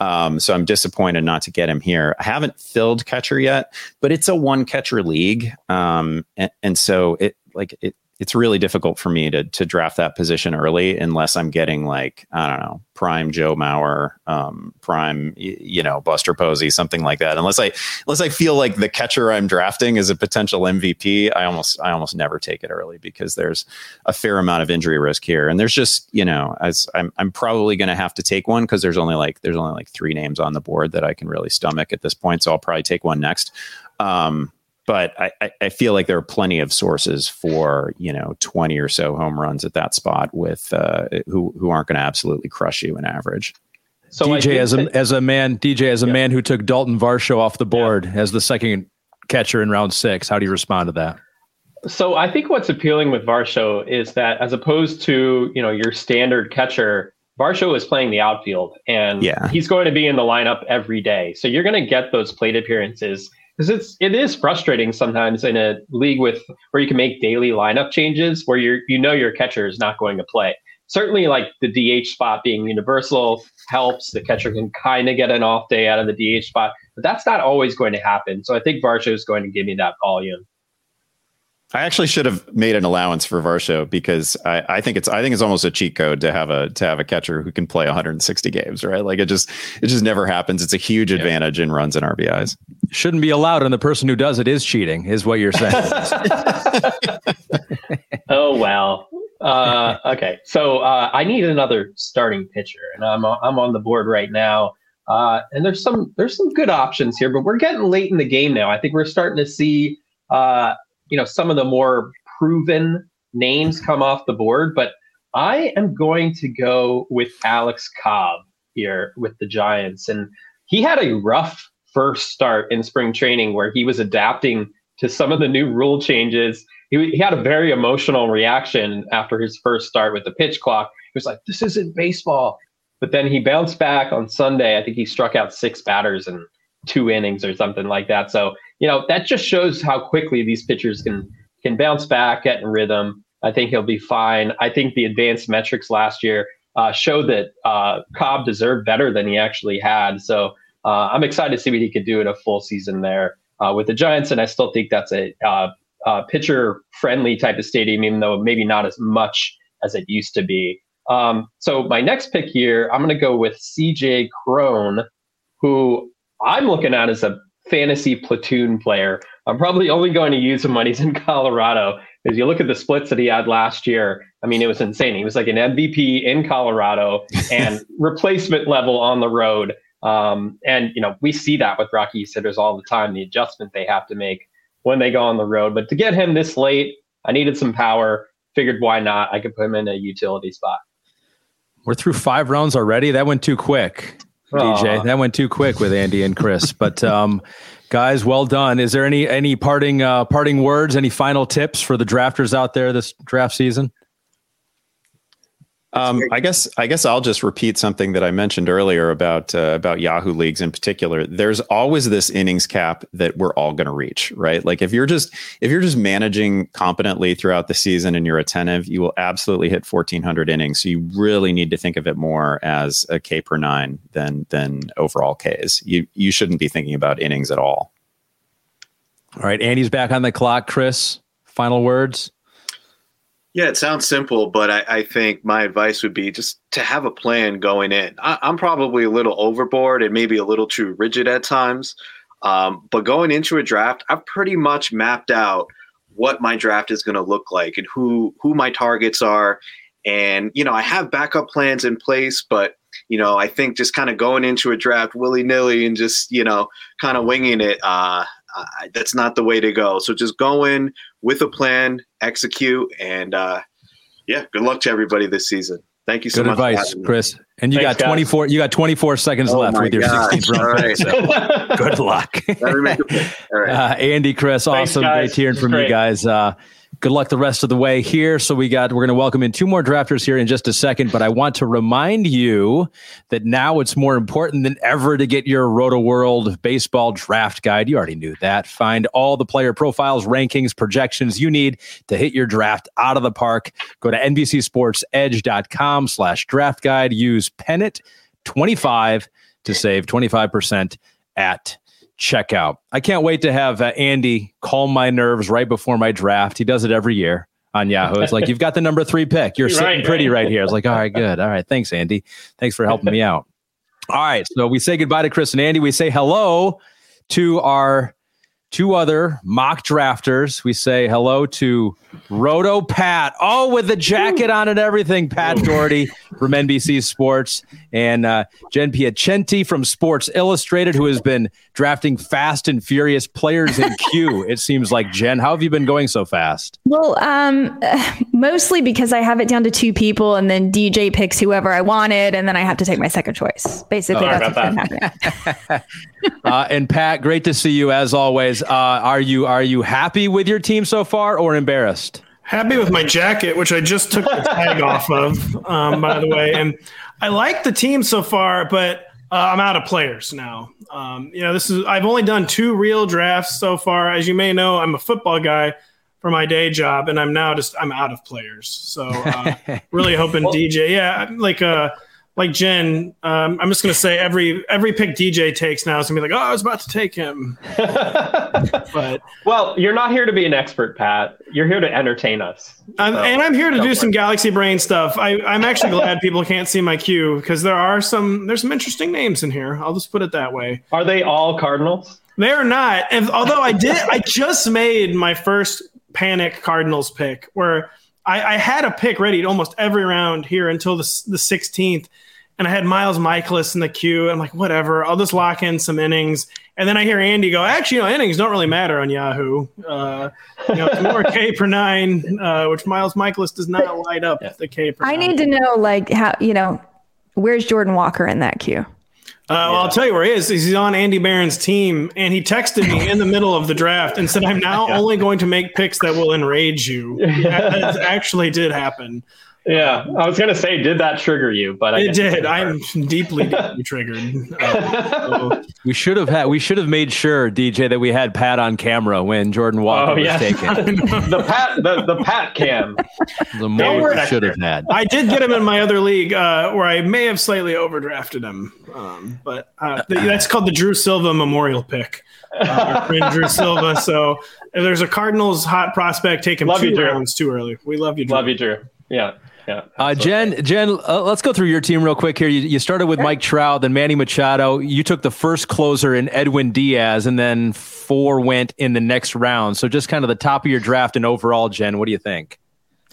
Um, so I'm disappointed not to get him here. I haven't filled catcher yet, but it's a one catcher league. Um, and, and so it like it, it's really difficult for me to to draft that position early unless I'm getting like I don't know prime Joe Mauer, um, prime you know Buster Posey, something like that. Unless I unless I feel like the catcher I'm drafting is a potential MVP, I almost I almost never take it early because there's a fair amount of injury risk here, and there's just you know as I'm I'm probably going to have to take one because there's only like there's only like three names on the board that I can really stomach at this point, so I'll probably take one next. Um, but I, I feel like there are plenty of sources for you know 20 or so home runs at that spot with uh, who who aren't going to absolutely crush you in average. So DJ as a that, as a man, DJ as a yeah. man who took Dalton Varsho off the board yeah. as the second catcher in round six, how do you respond to that? So I think what's appealing with Varsho is that as opposed to you know your standard catcher, Varsho is playing the outfield and yeah. he's going to be in the lineup every day. So you're going to get those plate appearances because it's it is frustrating sometimes in a league with where you can make daily lineup changes where you you know your catcher is not going to play. Certainly, like the DH spot being universal helps. The catcher can kind of get an off day out of the DH spot, but that's not always going to happen. So I think Varsho is going to give me that volume. I actually should have made an allowance for Varsho because I, I, think it's I think it's almost a cheat code to have a to have a catcher who can play 160 games, right? Like it just it just never happens. It's a huge yeah. advantage in runs and RBIs. Shouldn't be allowed, and the person who does it is cheating, is what you're saying. oh well. Uh, okay, so uh, I need another starting pitcher, and I'm I'm on the board right now. Uh, and there's some there's some good options here, but we're getting late in the game now. I think we're starting to see uh, you know some of the more proven names come off the board, but I am going to go with Alex Cobb here with the Giants, and he had a rough first start in spring training where he was adapting to some of the new rule changes. He, he had a very emotional reaction after his first start with the pitch clock. He was like, "This isn't baseball." But then he bounced back on Sunday. I think he struck out six batters in two innings or something like that. So you know that just shows how quickly these pitchers can can bounce back, get in rhythm. I think he'll be fine. I think the advanced metrics last year uh, showed that uh, Cobb deserved better than he actually had. So uh, I'm excited to see what he could do in a full season there uh, with the Giants. And I still think that's a uh, pitcher friendly type of stadium, even though maybe not as much as it used to be. Um, so my next pick here, I'm going to go with CJ Cron, who I'm looking at as a fantasy platoon player. I'm probably only going to use him when he's in Colorado. As you look at the splits that he had last year, I mean, it was insane. He was like an MVP in Colorado and replacement level on the road. Um, and you know, we see that with Rocky hitters all the time, the adjustment they have to make when they go on the road. But to get him this late, I needed some power. Figured why not? I could put him in a utility spot. We're through five rounds already. That went too quick. DJ. That went too quick with Andy and Chris. But um, guys, well done. Is there any any parting uh, parting words? Any final tips for the drafters out there this draft season? Um, I guess I guess I'll just repeat something that I mentioned earlier about uh, about Yahoo leagues in particular. There's always this innings cap that we're all going to reach, right? Like if you're just if you're just managing competently throughout the season and you're attentive, you will absolutely hit 1400 innings. So you really need to think of it more as a K per nine than than overall Ks. You you shouldn't be thinking about innings at all. All right, Andy's back on the clock. Chris, final words. Yeah, it sounds simple, but I, I, think my advice would be just to have a plan going in. I, am probably a little overboard and maybe a little too rigid at times. Um, but going into a draft, I've pretty much mapped out what my draft is going to look like and who who my targets are. And you know, I have backup plans in place, but you know, I think just kind of going into a draft willy nilly and just you know, kind of winging it. Uh, uh, that's not the way to go. So just go in with a plan, execute, and uh, yeah, good luck to everybody this season. Thank you so good much. advice, Chris. And you Thanks, got 24 guys. you got 24 seconds oh left with your gosh. 16th round pick. So good luck. All right. Uh, Andy, Chris, Thanks, awesome. Guys. Great hearing from great. you guys. Uh, good luck the rest of the way here. So we got we're going to welcome in two more drafters here in just a second, but I want to remind you that now it's more important than ever to get your Rotoworld baseball draft guide. You already knew that. Find all the player profiles, rankings, projections you need to hit your draft out of the park. Go to NBCSportsEdge.com slash draft guide. Use Pennant 25 to save 25% at checkout. I can't wait to have uh, Andy calm my nerves right before my draft. He does it every year on Yahoo. It's like, you've got the number three pick. You're sitting right, pretty right. right here. It's like, all right, good. All right. Thanks, Andy. Thanks for helping me out. All right. So we say goodbye to Chris and Andy. We say hello to our two other mock drafters. We say hello to Roto Pat. Oh, with the jacket on and everything. Pat Daugherty from NBC Sports and uh, Jen Piacenti from Sports Illustrated, who has been drafting fast and furious players in queue. it seems like Jen. How have you been going so fast? Well, um, mostly because I have it down to two people, and then DJ picks whoever I wanted, and then I have to take my second choice. Basically, oh, that's what's been happening. uh, and Pat, great to see you as always. Uh, are you are you happy with your team so far, or embarrassed? Happy with my jacket, which I just took the tag off of, um, by the way. And I like the team so far, but uh, I'm out of players now. Um, you know, this is I've only done two real drafts so far. As you may know, I'm a football guy for my day job, and I'm now just I'm out of players. So uh, really hoping well, DJ, yeah, like uh, like Jen, um, I'm just gonna say every every pick DJ takes now is gonna be like, oh, I was about to take him. but well, you're not here to be an expert, Pat. You're here to entertain us. So, and I'm here to do some Galaxy Brain stuff. I, I'm actually glad people can't see my queue because there are some there's some interesting names in here. I'll just put it that way. Are they all Cardinals? They are not. And although I did, I just made my first panic Cardinals pick where. I, I, had a pick ready almost every round here until the, the 16th and I had Miles Mikolas in the queue. I'm like, whatever, I'll just lock in some innings. And then I hear Andy go, actually, you know, innings don't really matter on Yahoo. Uh, you know, it's more K per nine, uh, which Miles Mikolas does not light up the K per. I need to know, like, how you know, where's Jordan Walker in that queue? Uh, well, I'll tell you where he is. He's on Andy Behrens's team, and he texted me in the middle of the draft and said, "I'm now yeah. only going to make picks that will enrage you." that actually did happen. Yeah, I was gonna say, did that trigger you? But I it did. I'm deeply, deeply triggered. Uh, so. We should have had. We should have made sure, DJ, that we had Pat on camera when Jordan Walker oh, yes. was taken. the Pat, the, the Pat cam. The more should have had. I did get him in my other league, uh, where I may have slightly overdrafted him, um, but uh, that's called the Drew Silva Memorial pick. Uh, Drew Silva. So if there's a Cardinals hot prospect, take him love two you, rounds too early. We love you, Drew. Love you, Drew. Yeah. Yeah. Uh, Jen, Jen, uh, let's go through your team real quick here. You, you started with Mike Trout, then Manny Machado. You took the first closer in Edwin Diaz, and then four went in the next round. So just kind of the top of your draft and overall, Jen, what do you think?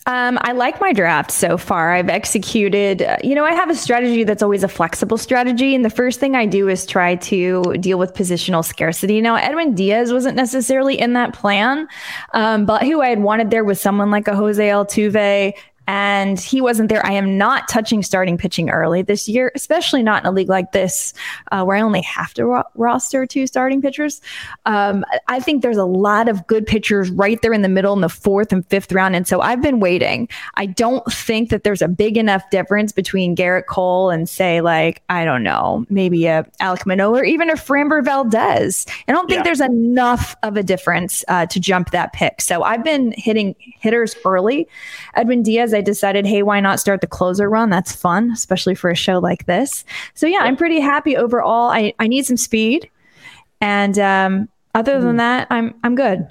Um, I like my draft so far. I've executed, uh, you know, I have a strategy that's always a flexible strategy. And the first thing I do is try to deal with positional scarcity. Now, Edwin Diaz wasn't necessarily in that plan, um, but who I had wanted there was someone like a Jose Altuve, and he wasn't there. I am not touching starting pitching early this year, especially not in a league like this uh, where I only have to ro- roster two starting pitchers. Um, I think there's a lot of good pitchers right there in the middle in the fourth and fifth round. And so I've been waiting. I don't think that there's a big enough difference between Gerrit Cole and, say, like, I don't know, maybe a Alek Manoah or even a Framber Valdez. I don't think yeah. there's enough of a difference uh, to jump that pick. So I've been hitting hitters early. Edwin Diaz I decided, hey, why not start the closer run? That's fun, especially for a show like this. So yeah, I'm pretty happy overall. I, I need some speed. And um, other than hmm. that, I'm I'm good.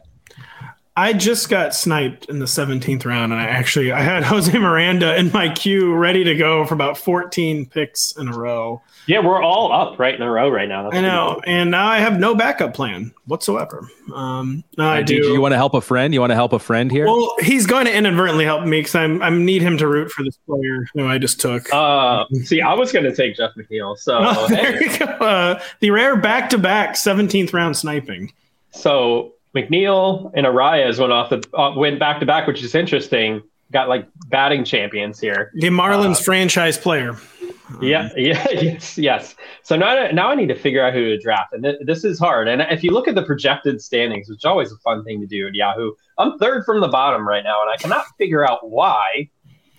I just got sniped in the 17th round, and I actually I had Jose Miranda in my queue ready to go for about 14 picks in a row. Yeah, we're all up right in a row right now. That's I know, and now I have no backup plan whatsoever. Um, I do. You want to help a friend? You want to help a friend here? Well, he's going to inadvertently help me because I'm I need him to root for this player who I just took. Uh, see, I was going to take Jeff McNeil. So oh, there you go. Uh, the rare back-to-back 17th round sniping. So McNeil and Arraez went off the uh, went back to back, which is interesting. Got like batting champions here. The Marlins uh, franchise player. Yeah, yeah, yes, yes. So now, now I need to figure out who to draft, and th- this is hard. And if you look at the projected standings, which is always a fun thing to do at Yahoo, I'm third from the bottom right now, and I cannot figure out why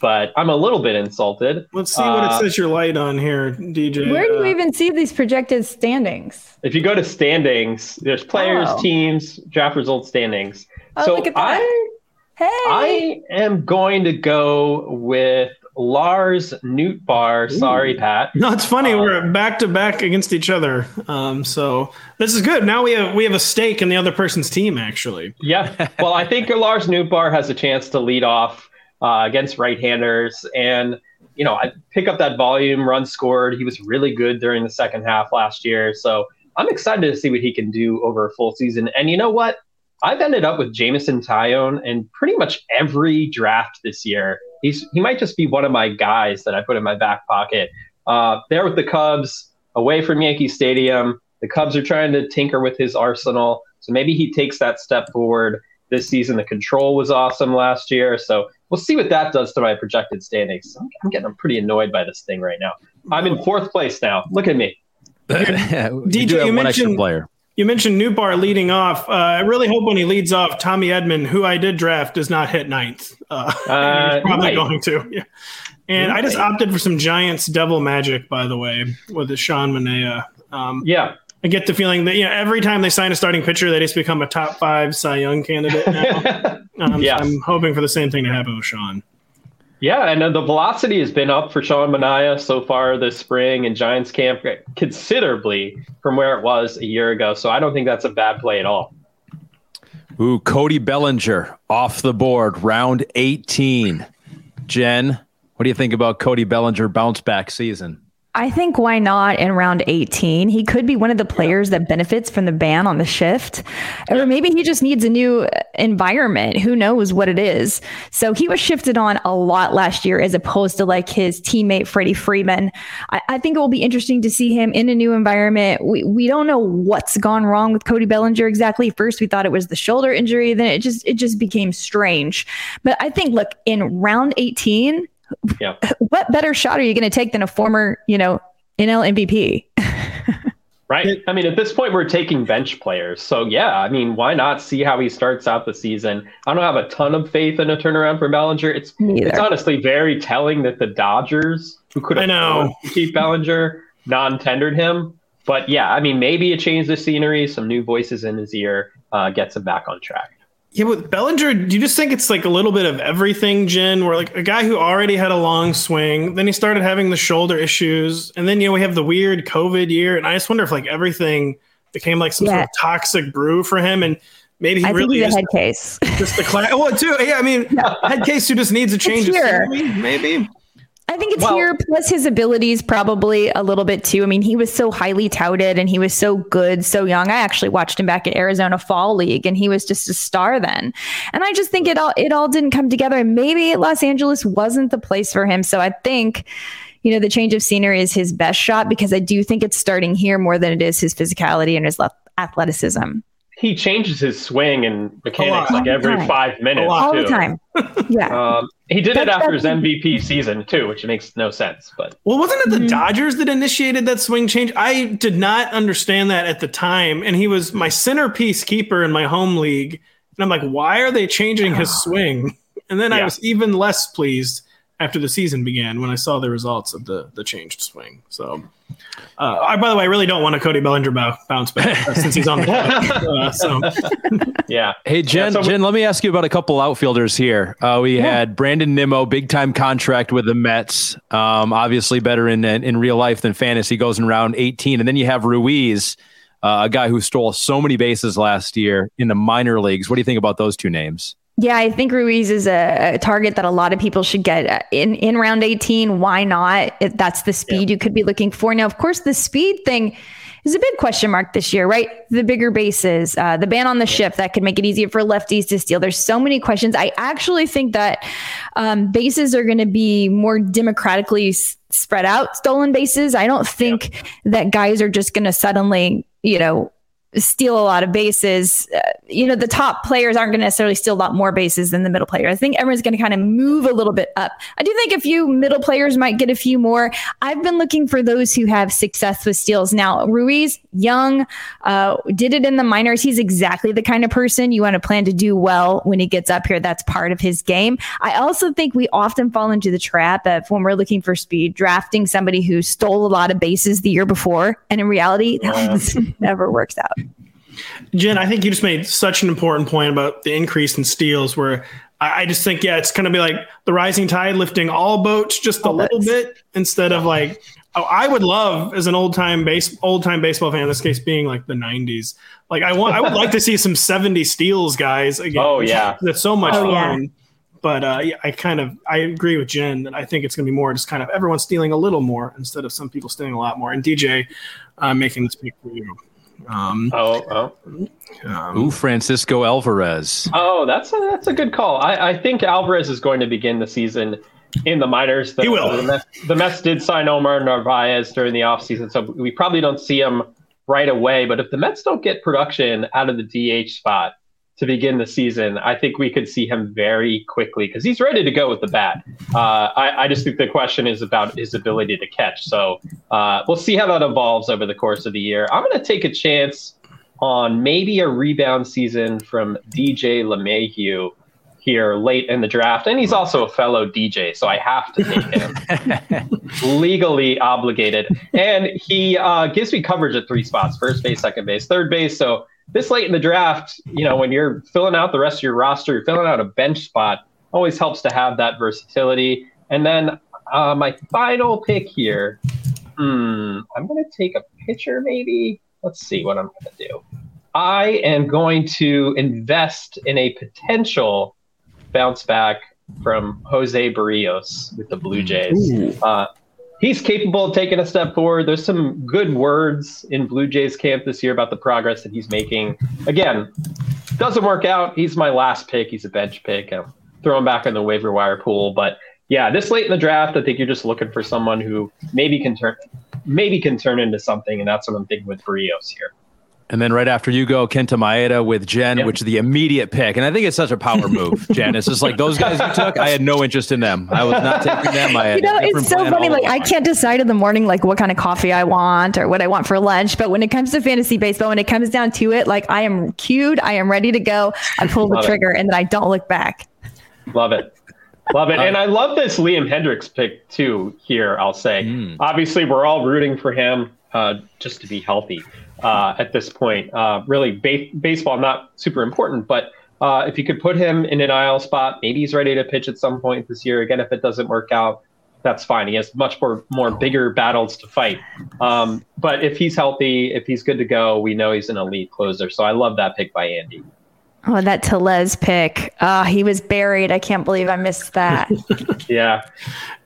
but I'm a little bit insulted. Let's see what uh, it says your light on here, DJ. Where do you uh, even see these projected standings? If you go to standings, there's players, oh. teams, draft result standings. Oh, so look at that. I, hey. I am going to go with Lars Nootbaar. Sorry, Pat. No, it's funny. Uh, We're back to back against each other. Um, so this is good. Now we have we have a stake in the other person's team. Actually, yeah. Well, I think Lars Nootbaar has a chance to lead off uh, against right-handers, and you know, I pick up that volume, run scored. He was really good during the second half last year, so I'm excited to see what he can do over a full season. And you know what? I've ended up with Jameson Taillon in pretty much every draft this year. He's he might just be one of my guys that I put in my back pocket. Uh, there with the Cubs, away from Yankee Stadium. The Cubs are trying to tinker with his arsenal, so maybe he takes that step forward this season. The control was awesome last year, so we'll see what that does to my projected standings. I'm, I'm getting I'm pretty annoyed by this thing right now. I'm in fourth place now. Look at me. DJ, you mentioned player. You mentioned Nootbaar leading off. Uh, I really hope when he leads off, Tommy Edman, who I did draft, does not hit ninth. Uh, uh, he's probably going to. Yeah. And I just opted for some Giants devil magic, by the way, with the Sean Manaea. Um, yeah. I get the feeling that you know every time they sign a starting pitcher, they just become a top five Cy Young candidate. Now. um, yes. I'm hoping for the same thing to happen with Sean. Yeah, and the velocity has been up for Sean Manaea so far this spring in Giants camp considerably from where it was a year ago. So I don't think that's a bad play at all. Ooh, Cody Bellinger off the board, round 18. Jen, what do you think about Cody Bellinger bounce back season? I think why not in round 18? He could be one of the players that benefits from the ban on the shift. Or maybe he just needs a new uh, environment. Who knows what it is? So he was shifted on a lot last year as opposed to like his teammate Freddie Freeman. I, I think it will be interesting to see him in a new environment. We we don't know what's gone wrong with Cody Bellinger exactly. First we thought it was the shoulder injury, then it just it just became strange. But I think look, in round 18, yeah. what better shot are you going to take than a former, you know, NL MVP? Right. I mean, at this point, we're taking bench players. So, yeah, I mean, why not see how he starts out the season? I don't have a ton of faith in a turnaround for Bellinger. It's it's honestly very telling that the Dodgers, who could have I know. Keith Bellinger, non tendered him. But yeah, I mean, maybe a change of scenery, some new voices in his ear uh, gets him back on track. Yeah, with Bellinger, do you just think it's like a little bit of everything, Jen? Where like a guy who already had a long swing, then he started having the shoulder issues, and then you know we have the weird COVID year, and I just wonder if like everything became like some Yeah. sort of toxic brew for him, and maybe he I really think is a head case. just the class. Well, too, yeah, I mean, head case who just needs a change of scenery, maybe. I think it's here plus his abilities probably a little bit too. I mean, he was so highly touted and he was so good, so young. I actually watched him back at Arizona Fall League and he was just a star then. And I just think it all it all didn't come together. And maybe Los Angeles wasn't the place for him. So I think you know, the change of scenery is his best shot because I do think it's starting here more than it is his physicality and his athleticism. He changes his swing and mechanics like every time. five minutes. All the time. Yeah. Um, he did it after his that's- MVP season too, which makes no sense. But Well, wasn't it the Mm-hmm. Dodgers that initiated that swing change? I did not understand that at the time, and he was my centerpiece keeper in my home league. And I'm like, why are they changing his swing? And then I was even less pleased after the season began when I saw the results of the the changed swing. So, uh, I, by the way, I really don't want a Cody Bellinger bounce back uh, since he's on the show. Uh, so yeah. Hey Jen, so we- Jen, let me ask you about a couple outfielders here. Uh, we had Brandon Nimmo, big time contract with the Mets. Um, obviously better in, in in real life than fantasy. Goes in round 18, and then you have Ruiz, uh, a guy who stole so many bases last year in the minor leagues. What do you think about those two names? Yeah, I think Ruiz is a, a target that a lot of people should get in in round 18. Why not? If that's the speed you could be looking for. Now, of course, the speed thing is a big question mark this year, right? The bigger bases, uh, the ban on the shift that could make it easier for lefties to steal. There's so many questions. I actually think that um, bases are going to be more democratically s- spread out, stolen bases. I don't think that guys are just going to suddenly, you know, steal a lot of bases. Uh, you know, the top players aren't going to necessarily steal a lot more bases than the middle player. I think everyone's going to kind of move a little bit up. I do think a few middle players might get a few more. I've been looking for those who have success with steals. Now, Ruiz, young, uh, did it in the minors. He's exactly the kind of person you want to plan to do well when he gets up here. That's part of his game. I also think we often fall into the trap of when we're looking for speed, drafting somebody who stole a lot of bases the year before. And in reality, that never works out. Jen, I think you just made such an important point about the increase in steals where I, I just think, yeah, it's going to be like the rising tide lifting all boats just a little bit instead of like, oh, I would love as an old time base, old time baseball fan, in this case being like the nineties. Like I want, I would like to see some 70 steals guys again. Oh, yeah. That's so much Oh, yeah. fun. But uh, yeah, I kind of I agree with Jen that I think it's going to be more just kind of everyone stealing a little more instead of some people stealing a lot more. And DJ uh, making this pick for you. Um, oh, oh. Um, Ooh, Francisco Alvarez. Oh, that's a, that's a good call. I, I think Alvarez is going to begin the season in the minors. The, He will. The Mets, the Mets did sign Omar Narvaez during the offseason, so we probably don't see him right away. But if the Mets don't get production out of the DH spot to begin the season, I think we could see him very quickly because he's ready to go with the bat. Uh, I, I just think the question is about his ability to catch. So uh, we'll see how that evolves over the course of the year. I'm going to take a chance on maybe a rebound season from DJ LeMahieu here late in the draft. And he's also a fellow DJ, so I have to take him. Legally obligated. And he uh, gives me coverage at three spots first base, second base, third base. So this late in the draft, you know, when you're filling out the rest of your roster, you're filling out a bench spot, always helps to have that versatility. And then uh, my final pick here, hmm, I'm going to take a pitcher maybe. Let's see what I'm going to do. I am going to invest in a potential bounce back from Jose Berrios with the Blue Jays. Uh, he's capable of taking a step forward. There's some good words in Blue Jays camp this year about the progress that he's making. Again, doesn't work out. He's my last pick. He's a bench pick. I'm throwing back in the waiver wire pool. But yeah, this late in the draft, I think you're just looking for someone who maybe can turn maybe can turn into something, and that's what I'm thinking with Berrios here. And then right after you go, Kenta Maeda with Jen, yep. which is the immediate pick. And I think it's such a power move, Jen. It's just like those guys you took, I had no interest in them. I was not taking them. I you know, it's so funny. Like I can't decide in the morning, like what kind of coffee I want or what I want for lunch. But when it comes to fantasy baseball, when it comes down to it, like I am cued, I am ready to go. I pull the trigger it. and then I don't look back. Love it. Love it. And I love this Liam Hendriks pick too here, I'll say. Mm. Obviously, we're all rooting for him uh, just to be healthy uh, at this point. Uh, really, ba- baseball not super important, but uh, if you could put him in an IL spot, maybe he's ready to pitch at some point this year. Again, if it doesn't work out, that's fine. He has much more more bigger battles to fight. Um, but if he's healthy, if he's good to go, we know he's an elite closer. So I love that pick by Andy. Oh, that Tellez pick. Oh, he was buried. I can't believe I missed that. yeah.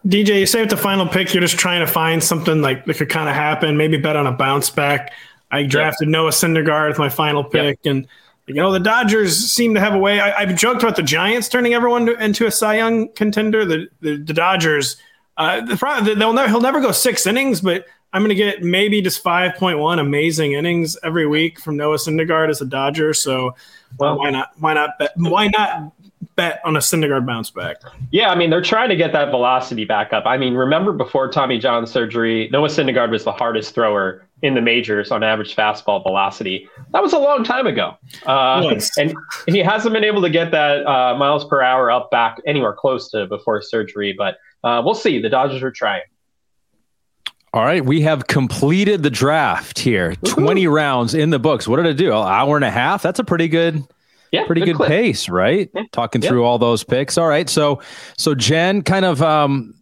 DJ, you say with the final pick, you're just trying to find something like that could kind of happen, maybe bet on a bounce back. I drafted yep. Noah Syndergaard with my final pick, yep. and you know the Dodgers seem to have a way. I, have joked about the Giants turning everyone to, into a Cy Young contender. The the, the Dodgers, uh, the problem, they'll never, he'll never go six innings, but I'm going to get maybe just 5.1 amazing innings every week from Noah Syndergaard as a Dodger. So well, why not? Why not bet? Why not bet on a Syndergaard bounce back? Yeah, I mean they're trying to get that velocity back up. I mean, remember before Tommy John surgery, Noah Syndergaard was the hardest thrower in the majors on average fastball velocity. That was a long time ago, uh, and, and he hasn't been able to get that uh, miles per hour up back anywhere close to before surgery. But uh, we'll see. The Dodgers are trying. All right, we have completed the draft here. Woo-hoo. 20 rounds in the books. What did it do? An hour and a half? That's a pretty good yeah, pretty good, good pace, right? Yeah. Talking yeah. through all those picks. All right. So so Jen, kind of um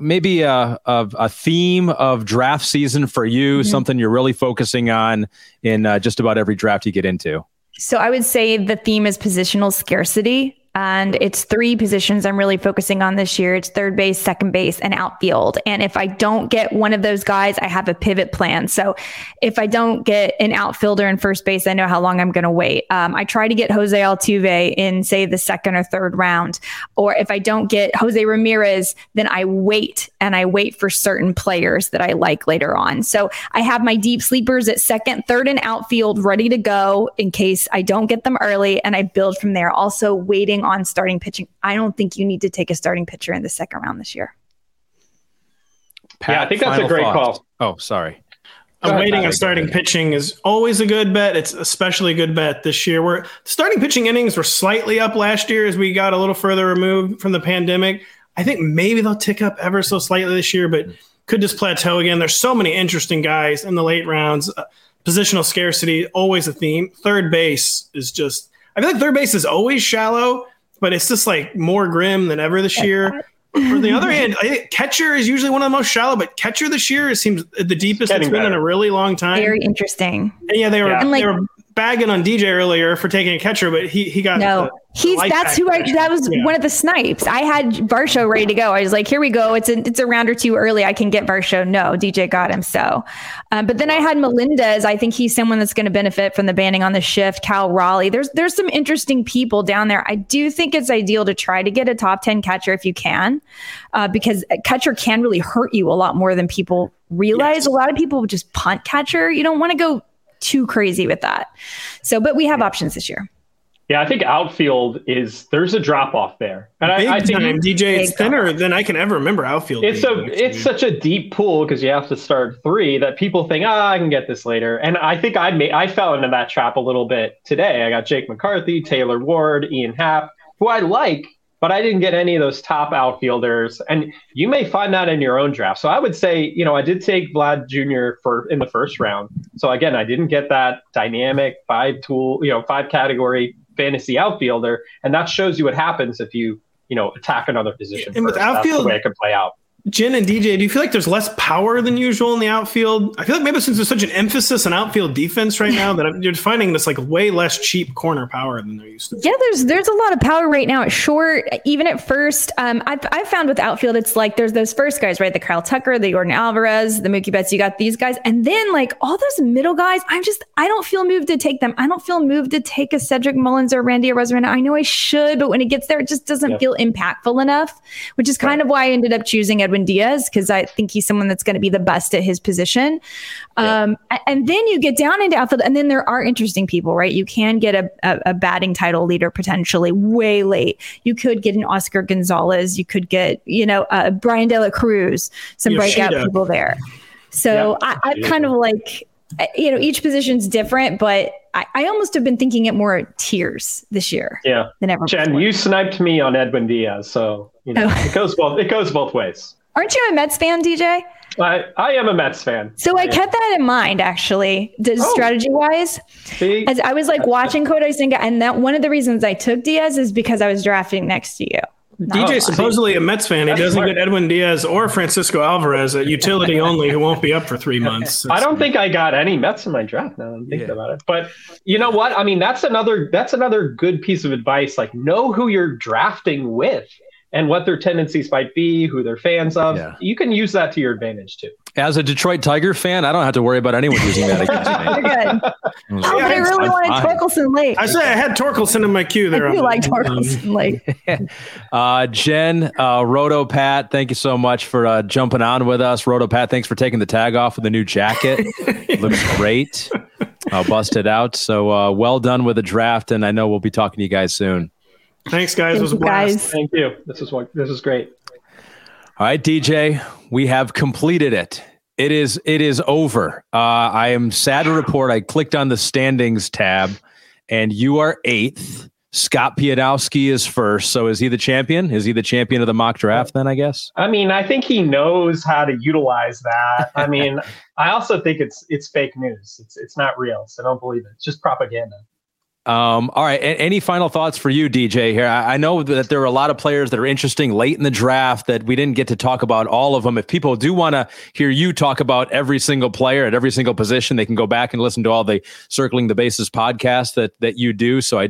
maybe a, a, a theme of draft season for you, mm-hmm. something you're really focusing on in uh, just about every draft you get into. So I would say the theme is positional scarcity and it's three positions I'm really focusing on this year. It's third base, second base, and outfield. And if I don't get one of those guys, I have a pivot plan. So if I don't get an outfielder in first base, I know how long I'm going to wait. Um, I try to get Jose Altuve in, say, the second or third round. Or if I don't get Jose Ramirez, then I wait and I wait for certain players that I like later on. So I have my deep sleepers at second, third, and outfield ready to go in case I don't get them early. And I build from there. Also, waiting on starting pitching. I don't think you need to take a starting pitcher in the second round this year. Pat, yeah, I think that's a great call. Oh, sorry. I'm waiting on starting pitching is always a good bet. It's especially a good bet this year. Where starting pitching innings were slightly up last year as we got a little further removed from the pandemic. I think maybe they'll tick up ever so slightly this year, but could just plateau again. There's so many interesting guys in the late rounds. Uh, positional scarcity always a theme. Third base is just. I feel like third base is always shallow, but it's just like more grim than ever this year. On the other hand, I think catcher is usually one of the most shallow, but catcher this year seems the deepest it's, it's been in a really long time. Very interesting. And yeah, they were yeah. they were bagging on DJ earlier for taking a catcher, but he he got no. The, He's that's who I that was yeah. one of the snipes. I had Varsho ready to go. I was like, here we go. It's a it's a round or two early. I can get Varsho. No, DJ got him. So, um, but then I had Melendez. I think he's someone that's going to benefit from the banning on the shift. Cal Raleigh. There's there's some interesting people down there. I do think it's ideal to try to get a top ten catcher if you can, uh, because catcher can really hurt you a lot more than people realize. Yes. A lot of people just punt catcher. You don't want to go too crazy with that. So, but we have options this year. Yeah, I think outfield is there's a drop off there, and Big I, I think time. DJ it's thinner than I can ever remember outfield. It's a it's such a deep pool because you have to start three that people think ah I can get this later, and I think I made I fell into that trap a little bit today. I got Jake McCarthy, Taylor Ward, Ian Happ, who I like, but I didn't get any of those top outfielders, and you may find that in your own draft. So I would say you know I did take Vlad Jr. for in the first round. So again, I didn't get that dynamic five tool you know five category fantasy outfielder, and that shows you what happens if you you know attack another position. And first. with outfield, That's the way it can play out. Jen and DJ, do you feel like there's less power than usual in the outfield? I feel like maybe since there's such an emphasis on outfield defense right now that you're finding this like way less cheap corner power than there used to. Be. Yeah, there's there's a lot of power right now at short. Even at first, um, I've I've found with outfield, it's like there's those first guys, right? The Kyle Tucker, the Yordan Alvarez, the Mookie Betts. You got these guys, and then like all those middle guys. I'm just I don't feel moved to take them. I don't feel moved to take a Cedric Mullins or Randy Arozarena. I know I should, but when it gets there, it just doesn't feel impactful enough. Which is kind right. of why I ended up choosing Edwin Diaz because I think he's someone that's going to be the best at his position. Um, and then you get down into outfield, and then there are interesting people, right? You can get a, a, a batting title leader potentially way late. You could get an Oscar Gonzalez. You could get, you know, uh, Bryan De La Cruz, some breakout people there. So I, I kind of like, uh, you know, each position's different, but I, I almost have been thinking it more tiers this year Yeah. than ever. Jen, before. you sniped me on Edwin Diaz, so you know Oh. it goes both it goes both ways. Aren't you a Mets fan, DJ? I, I am a Mets fan. So I kept that in mind, actually, Oh. strategy wise. As I was like watching Kodai Senga, and that one of the reasons I took Diaz is because I was drafting next to you. DJ oh, supposedly a Mets fan. He That's doesn't smart. get Edwin Diaz or Francisco Alvarez at utility only, who won't be up for three months. I don't think I got any Mets in my draft now that I'm thinking about it. But you know what? I mean, that's another that's another good piece of advice. Like know who you're drafting with and what their tendencies might be, who they're fans of. You can use that to your advantage too. As a Detroit Tiger fan, I don't have to worry about anyone using that against me. You're good. Oh, but I really I'm wanted fine. Torkelson late. I say I had Torkelson in my queue there. I do on like that. Torkelson late. Uh, Jen, uh, Roto Pat, thank you so much for uh, jumping on with us. Roto Pat, thanks for taking the tag off with the new jacket. Looks great. I'll bust it out. So uh, well done with the draft, and I know we'll be talking to you guys soon. Thanks, guys. It was a blast. Thank you. This is what this is great. All right, DJ, we have completed it. It is it is over. Uh, I am sad to report I clicked on the standings tab, and you are eighth. Scott Pianowski is first. So is he the champion? Is he the champion of the mock draft? Then I guess. I mean, I think he knows how to utilize that. I mean, I also think it's it's fake news. It's it's not real, so don't believe it. It's just propaganda. Um, all right. A- any final thoughts for you, DJ? Here, I, I know that there are a lot of players that are interesting late in the draft that we didn't get to talk about all of them. If people do want to hear you talk about every single player at every single position, they can go back and listen to all the Circling the Bases podcast that that you do. So I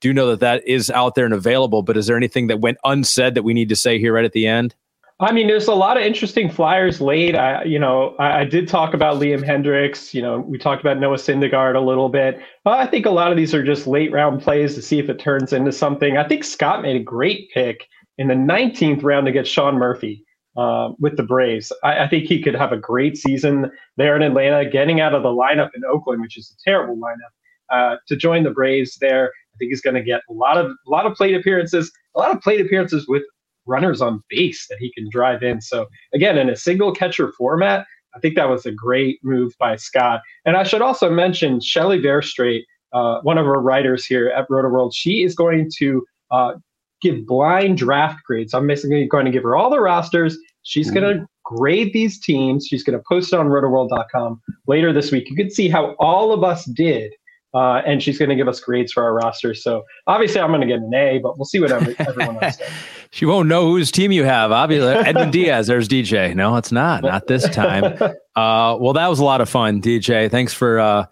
do know that that is out there and available. But is there anything that went unsaid that we need to say here right at the end? I mean, there's a lot of interesting flyers late. I, you know, I, I did talk about Liam Hendriks. You know, we talked about Noah Syndergaard a little bit. But I think a lot of these are just late round plays to see if it turns into something. I think Scott made a great pick in the 19th round to get Sean Murphy uh, with the Braves. I, I think he could have a great season there in Atlanta, getting out of the lineup in Oakland, which is a terrible lineup, uh, to join the Braves there. I think he's going to get a lot of a lot of plate appearances, a lot of plate appearances with runners on base that he can drive in. So again, in a single catcher format, I think that was a great move by Scott. And I should also mention Shelly Verougstraete, uh, one of our writers here at Rotoworld. She is going to uh, give blind draft grades. I'm basically going to give her all the rosters. She's going to grade these teams. She's going to post it on rotoworld.com later this week. You can see how all of us did. Uh, and she's going to give us grades for our roster. So obviously, I'm going to get an A, but we'll see what every, everyone else does. She won't know whose team you have. Obviously, Edwin Diaz. There's DJ. No, it's not. Not this time. Uh, well, that was a lot of fun, DJ. Thanks for uh,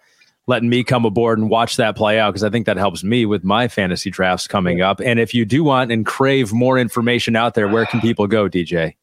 letting me come aboard and watch that play out because I think that helps me with my fantasy drafts coming up. And if you do want and crave more information out there, where can people go, DJ?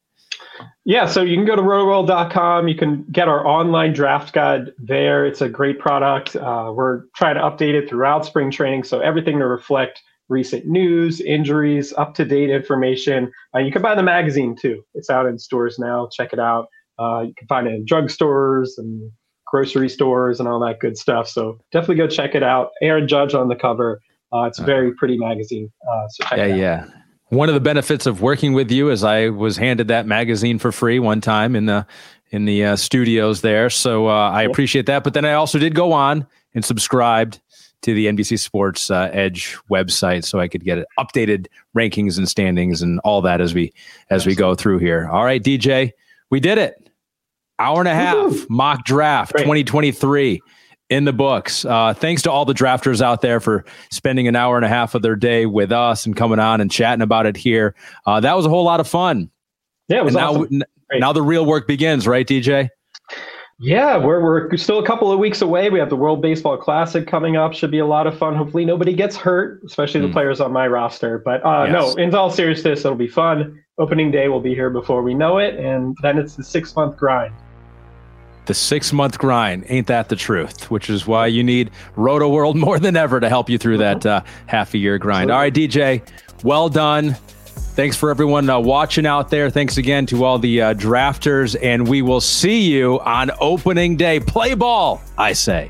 Yeah, so you can go to rotoworld.com. You can get our online draft guide there. It's a great product. Uh, we're trying to update it throughout spring training, so everything to reflect recent news, injuries, up to date information. Uh, you can buy the magazine too. It's out in stores now. Check it out. Uh, you can find it in drugstores and grocery stores and all that good stuff. So definitely go check it out. Aaron Judge on the cover. Uh, it's a very pretty magazine. Uh, so Yeah, yeah. One of the benefits of working with you is I was handed that magazine for free one time in the in the uh, studios there, so uh, I appreciate that. But then I also did go on and subscribed to the NBC Sports uh, Edge website, so I could get updated rankings and standings and all that as we as we go through here. All right, DJ, we did it. Hour and a half mock draft 2023 in the books. Uh, thanks to all the drafters out there for spending an hour and a half of their day with us and coming on and chatting about it here. Uh, that was a whole lot of fun. Yeah, it was and now, awesome. n- now the real work begins, right, DJ? Yeah, we're we're still a couple of weeks away. We have the World Baseball Classic coming up. Should be a lot of fun. Hopefully, nobody gets hurt, especially the Mm. players on my roster. But uh, Yes. no, in all seriousness, it'll be fun. Opening day will be here before we know it, and then it's the six month grind. The six month grind. Ain't that the truth? Which is why you need Rotoworld more than ever to help you through that uh, half a year grind. All right, DJ, well done. Thanks for everyone uh, watching out there. Thanks again to all the uh, drafters, and we will see you on opening day. Play ball, I say.